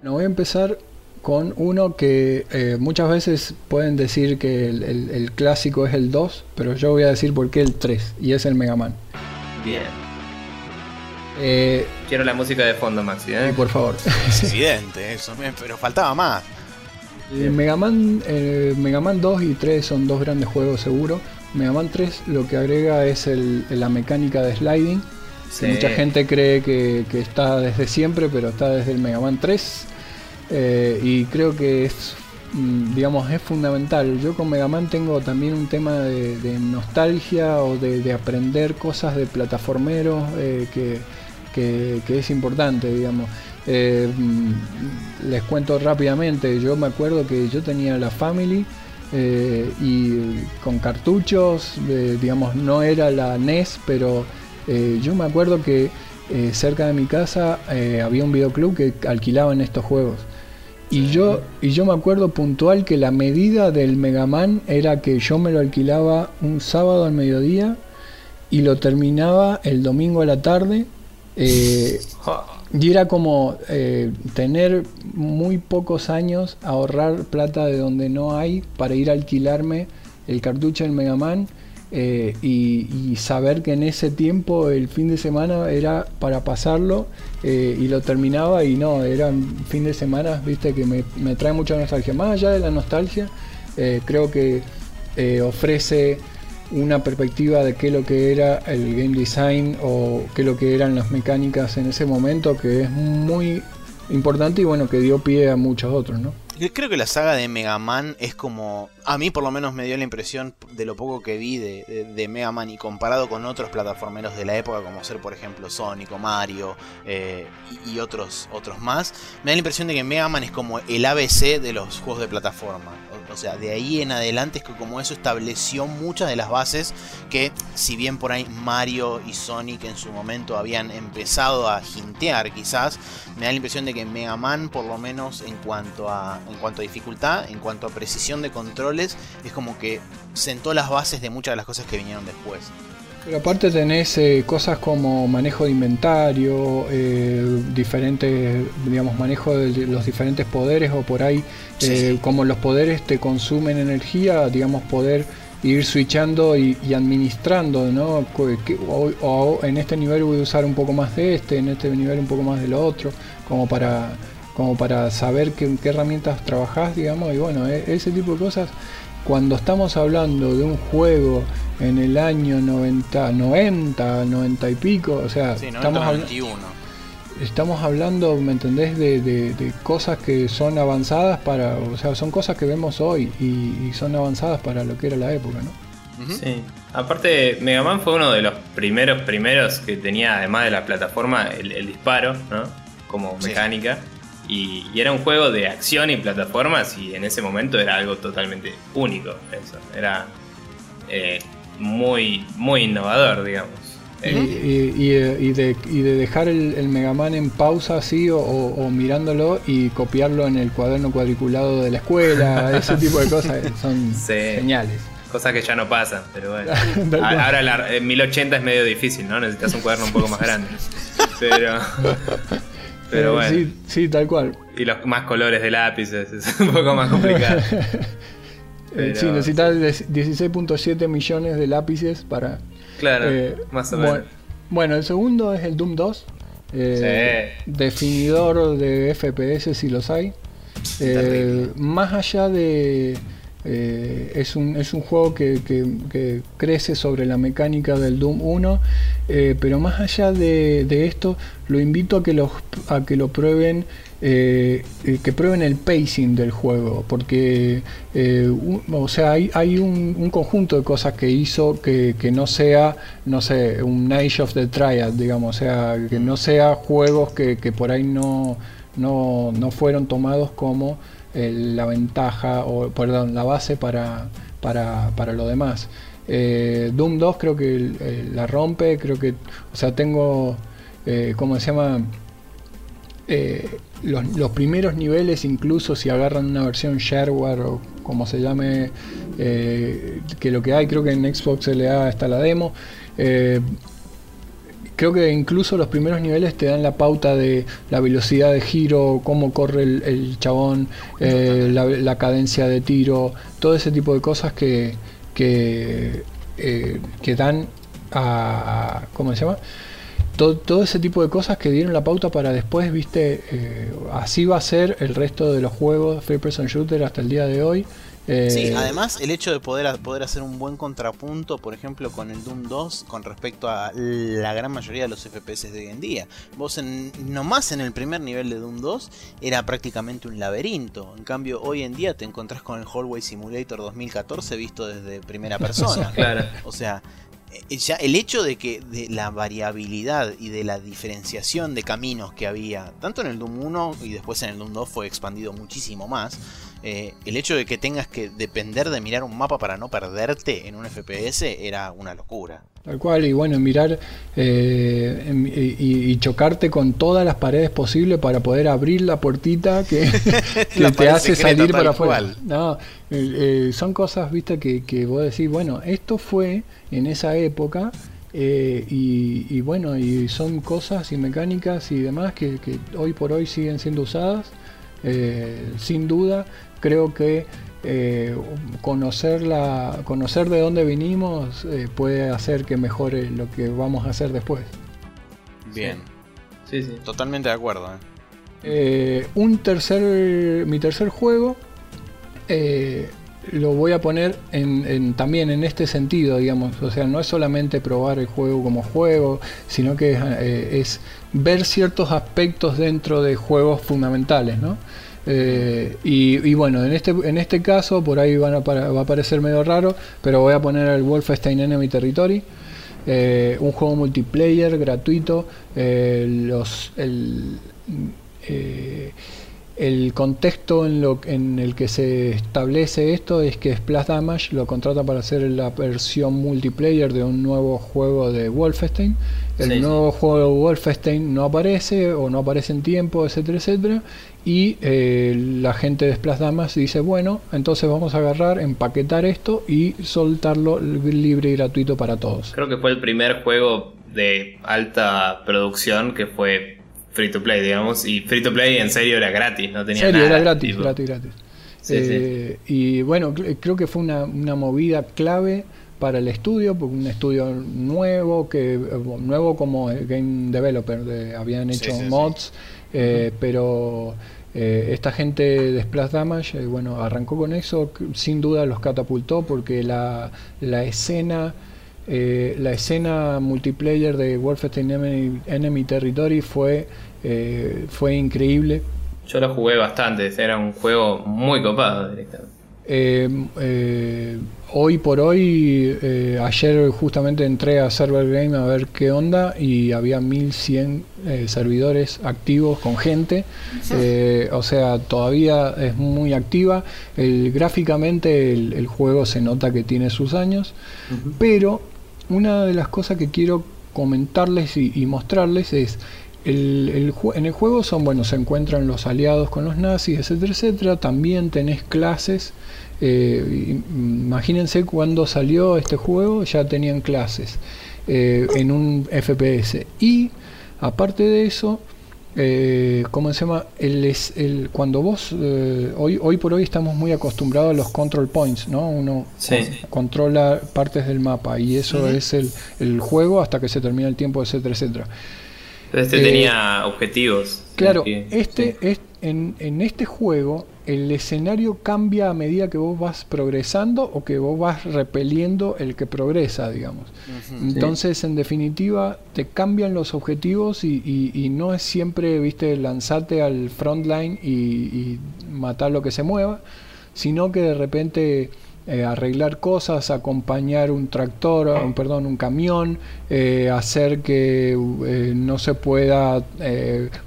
Bueno, voy a empezar con uno que eh, muchas veces pueden decir que el, clásico es el 2, pero yo voy a decir por qué el 3, y es el Mega Man. Bien. Eh, Quiero la música de fondo, Maxi. por favor. Es evidente, eso, pero faltaba más. Eh, Mega, Man, eh, Mega Man 2 y 3 son dos grandes juegos seguro. Mega Man 3 lo que agrega es la mecánica de sliding. mucha gente cree que, está desde siempre, pero está desde el Mega Man 3. Eh, y creo que es, mm, digamos, es fundamental. Yo con Mega Man tengo también un tema de, nostalgia o de, aprender cosas de plataformeros que, que es importante, digamos. Eh, les cuento rápidamente, yo me acuerdo que yo tenía la Family eh, y con cartuchos, eh, digamos, no era la NES, pero yo me acuerdo que cerca de mi casa había un videoclub que alquilaban estos juegos. Y yo, y yo me acuerdo puntual que la medida del Mega Man era que yo me lo alquilaba un sábado al mediodía y lo terminaba el domingo a la tarde. Y era como eh, tener muy pocos años, ahorrar plata de donde no hay para ir a alquilarme el cartucho del Mega Man eh, y, saber que en ese tiempo el fin de semana era para pasarlo eh, y lo terminaba y no, era fin de semana, viste, que me, me trae mucha nostalgia. Más allá de la nostalgia, creo que ofrece una perspectiva de qué es lo que era el game design o qué lo que eran las mecánicas en ese momento que es muy importante y bueno que dio pie a muchos otros, ¿no? Creo que la saga de Mega Man es como. A mí, por lo menos, me dio la impresión de lo poco que vi de, Mega Man y comparado con otros plataformeros de la época, como ser, por ejemplo, Sonic o Mario eh, y, otros, otros más. Me da la impresión de que Mega Man es como el ABC de los juegos de plataforma. O, sea, de ahí en adelante es que, como eso estableció muchas de las bases que, si bien por ahí Mario y Sonic en su momento habían empezado a jintear, quizás, me da la impresión de que Mega Man, por lo menos en cuanto a en cuanto dificultad, en cuanto a precisión de controles, es como que sentó las bases de muchas de las cosas que vinieron después. Pero aparte tenés eh, cosas como manejo de inventario, eh, diferentes, digamos, manejo de los diferentes poderes o por ahí, eh, como los poderes te consumen energía, digamos, poder ir switchando y, administrando, ¿no? o, en este nivel voy a usar un poco más de este, en este nivel un poco más de lo otro, como para como para saber qué, qué herramientas trabajás, digamos, y bueno, e, ese tipo de cosas, cuando estamos hablando de un juego en el año 90, 90, 90 y pico, o sea, estamos, estamos hablando, ¿me entendés?, de, cosas que son avanzadas para, o sea, son cosas que vemos hoy y, son avanzadas para lo que era la época, ¿no? Sí. Aparte, Mega Man fue uno de los primeros primeros que tenía, además de la plataforma, el, disparo, ¿no? Como mecánica. Y, era un juego de acción y plataformas y en ese momento era algo totalmente único. Eso. Era eh, muy, muy innovador, digamos. Y, y, de, dejar el, Mega Man en pausa así o, mirándolo y copiarlo en el cuaderno cuadriculado de la escuela, ese tipo de cosas son señales. Cosas que ya no pasan, pero bueno. Ahora la, en 1080 es medio difícil, ¿no? Necesitas un cuaderno un poco más grande. Pero. Pero bueno. Sí, sí, tal cual. Y los más colores de lápices, es un poco más complicado. Eh, sí, necesitas 16.7 millones de lápices para... Claro, eh, más o menos. Bueno, el segundo es el Doom 2. Eh, definidor de FPS si los hay. más allá de eh, es, un, es un juego que, crece sobre la mecánica del Doom 1, eh, pero más allá de, esto, lo invito a que, los, a que lo prueben, eh, que prueben el pacing del juego, porque o sea, hay, hay un, conjunto de cosas que hizo que, no sea, no sé, un Age of the Triad, digamos, o sea, que no sea juegos que, por ahí no, no, no fueron tomados como la ventaja, o perdón, la base para, para, lo demás. Eh, Doom 2 creo que la rompe, creo que, o sea, tengo, eh, ¿cómo se llama? Eh, los, primeros niveles, incluso si agarran una versión shareware o como se llame, que lo que hay, creo que en Xbox LA está la demo creo que incluso los primeros niveles te dan la pauta de la velocidad de giro, cómo corre el, chabón, eh, la, cadencia de tiro, todo ese tipo de cosas que, que, eh, dan a, ¿Cómo se llama? Todo, ese tipo de cosas que dieron la pauta para después, viste, eh, así va a ser el resto de los juegos Free Person Shooter hasta el día de hoy sí, eh, además el hecho de poder, poder hacer un buen contrapunto, por ejemplo, con el Doom 2 con respecto a la gran mayoría de los FPS de hoy en día. Vos en, nomás en el primer nivel de Doom 2 era prácticamente un laberinto. En cambio, hoy en día te encontrás con el Hallway Simulator 2014 visto desde primera persona. claro. O sea, ya el hecho de que de la variabilidad y de la diferenciación de caminos que había, tanto en el Doom 1 y después en el Doom 2 fue expandido muchísimo más eh, el hecho de que tengas que depender de mirar un mapa para no perderte en un FPS era una locura. Tal cual, y bueno, mirar eh, y, chocarte con todas las paredes posibles para poder abrir la puertita que, te hace salir para afuera. No, eh, son cosas, viste, que, que vos decís, bueno, esto fue en esa época y, bueno, y son cosas y mecánicas y demás que, que hoy por hoy siguen siendo usadas, sin duda creo que eh, conocer, la, conocer de dónde vinimos eh, puede hacer que mejore lo que vamos a hacer después. Bien. Sí, sí. Totalmente de acuerdo. ¿eh? un tercer, mi tercer juego lo voy a poner en, también en este sentido, digamos. O sea, no es solamente probar el juego como juego, sino que es, ver ciertos aspectos dentro de juegos fundamentales, ¿no? Eh, y, bueno, en este, en este caso, por ahí van a, va a parecer medio raro, pero voy a poner el Wolfenstein Enemy Territory. Eh, un juego multiplayer gratuito. los, el, el contexto en, lo, en el que se establece esto es que Splash Damage lo contrata para hacer la versión multiplayer de un nuevo juego de Wolfenstein. El nuevo juego de Wolfenstein no aparece o no aparece en tiempo, etcétera, etcétera. Y eh, la gente de Splash Damage dice, bueno, entonces vamos a agarrar, empaquetar esto y soltarlo libre y gratuito para todos. Creo que fue el primer juego de alta producción que fue free to play, digamos. Y free to play en serio era gratis, no tenía serio, era gratis, gratis, gratis. Eh, y bueno, creo que fue una, movida clave para el estudio, porque un estudio nuevo, que nuevo como game developer, de, habían hecho mods, eh, pero eh, esta gente de Splash Damage, bueno, arrancó con eso, sin duda los catapultó porque la, la escena eh, la escena multiplayer de Wolfenstein Enemy, Territory fue, eh, fue increíble. Yo lo jugué bastante, era un juego muy copado directamente. Eh, hoy por hoy, ayer justamente entré a Server Game a ver qué onda y había 1100 servidores activos con gente. o sea, todavía es muy activa. gráficamente el, juego se nota que tiene sus años, pero una de las cosas que quiero comentarles y, mostrarles es el, en el juego son bueno se encuentran los aliados con los nazis etcétera etcétera también tenés clases eh, imagínense cuando salió este juego ya tenían clases eh, en un FPS y aparte de eso eh, ¿cómo se llama? El, el, cuando vos, eh, hoy, hoy por hoy estamos muy acostumbrados a los control points, ¿no? Uno controla partes del mapa y eso es el, el, juego hasta que se termina el tiempo, etcétera, etcétera. Este tenía objetivos. Claro, este, es, en, en este juego el escenario cambia a medida que vos vas progresando o que vos vas repeliendo el que progresa, digamos. Entonces, en definitiva, te cambian los objetivos y, no es siempre, viste, lanzarte al frontline y, y matar lo que se mueva, sino que de repente eh, arreglar cosas, acompañar un tractor, un, perdón, un camión, eh, hacer que eh, no se pueda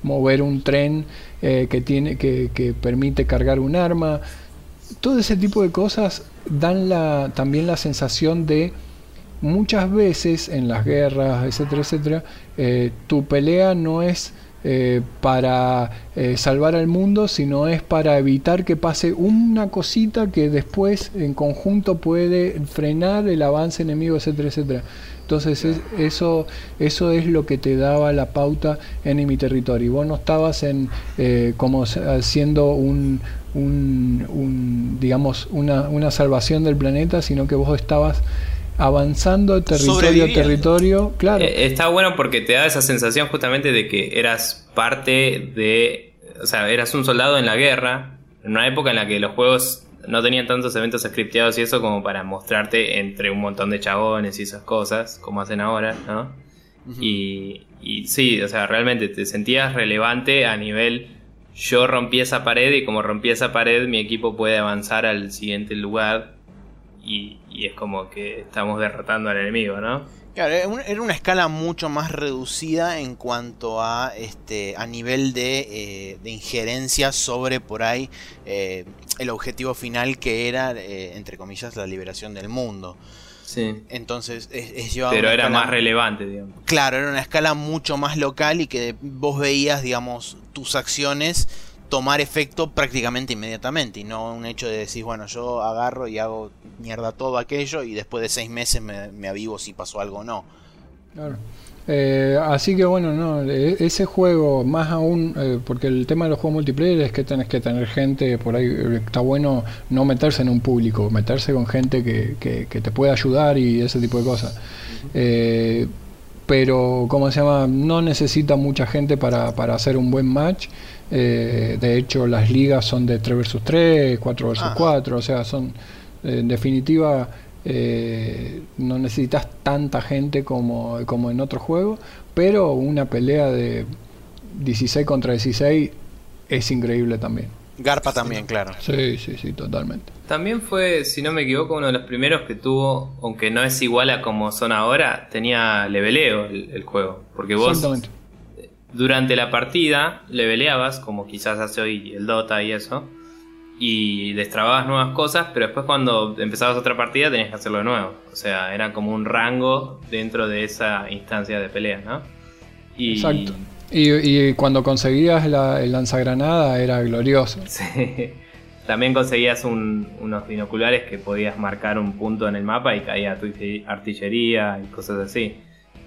mover un tren que, tiene, que, permite cargar un arma. Todo ese tipo de cosas dan la, también la sensación de muchas veces en las guerras, etcétera, etcétera, tu pelea no es eh, para eh, salvar al mundo, sino es para evitar que pase una cosita que después en conjunto puede frenar el avance enemigo, etcétera, etcétera. Entonces eso, eso es lo que te daba la pauta en mi territorio. Vos no estabas en eh, como haciendo un, un, digamos una, una salvación del planeta, sino que vos estabas avanzando territorio a territorio, claro. Eh, está bueno porque te da esa sensación justamente de que eras parte de, o sea, eras un soldado en la guerra, en una época en la que los juegos no tenían tantos eventos scripteados y eso como para mostrarte entre un montón de chabones y esas cosas, como hacen ahora, ¿no? y, y sí, o sea, realmente te sentías relevante a nivel yo rompí esa pared y como rompí esa pared mi equipo puede avanzar al siguiente lugar y, es como que estamos derrotando al enemigo, ¿no? Claro, era una escala mucho más reducida en cuanto a este a nivel de, eh, injerencia sobre por ahí eh, el objetivo final que era, eh, entre comillas, la liberación del mundo. Sí. Entonces es, Pero era más relevante, digamos. Claro, era una escala mucho más local y que vos veías, digamos, tus acciones tomar efecto prácticamente inmediatamente y no un hecho de decir, bueno, yo agarro y hago mierda todo aquello y después de seis meses me, avivo si pasó algo o no. Claro. Eh, así que bueno, no, e, ese juego, más aún, eh, porque el tema de los juegos multiplayer es que tenés que tener gente por ahí, está bueno no meterse en un público, meterse con gente que, que, te pueda ayudar y ese tipo de cosas. Eh, pero, ¿cómo se llama? No necesita mucha gente para, para hacer un buen match. Eh, de hecho, las ligas son de 3 vs 3, 4 vs 4, o sea, son En definitiva, eh, no necesitas tanta gente como, como en otro juego, pero una pelea de 16 contra 16 es increíble también. Garpa también, claro. Sí, sí, sí, totalmente. También fue, si no me equivoco, uno de los primeros que tuvo, aunque no es igual a como son ahora, tenía leveleo el, el juego. Porque vos Exactamente. Durante la partida leveleabas, como quizás hace hoy el Dota y eso, y destrababas nuevas cosas, pero después cuando empezabas otra partida tenías que hacerlo de nuevo. O sea, era como un rango dentro de esa instancia de pelea, ¿no? Y, Exacto. Y, y cuando conseguías la, el lanzagranada era glorioso. Sí. También conseguías un- unos binoculares que podías marcar un punto en el mapa y caía tu artillería y cosas así.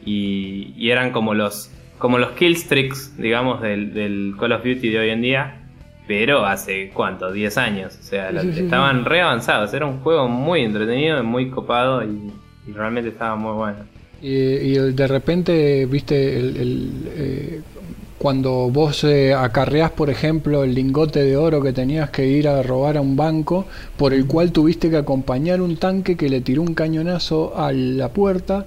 Y, y eran como los como los killstreaks, digamos, del, del Call of Duty de hoy en día, pero hace cuánto, 10 años. O sea, Sí, la- sí, sí, estaban re avanzados. Era un juego muy entretenido, muy copado y, y realmente estaba muy bueno. Y, y de repente, viste, el, el, eh, cuando vos eh, acarreás, por ejemplo, el lingote de oro que tenías que ir a robar a un banco, por el cual tuviste que acompañar un tanque que le tiró un cañonazo a la puerta,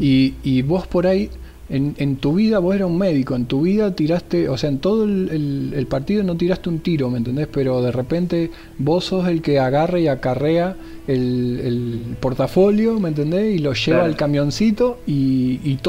y, y vos por ahí, en, en tu vida, vos eras un médico, en tu vida tiraste, o sea, en todo el, el- el partido no tiraste un tiro, ¿me entendés? Pero de repente vos sos el que agarra y acarrea el, el portafolio, ¿me entendés? Y lo lleva Claro. al camioncito y, y todo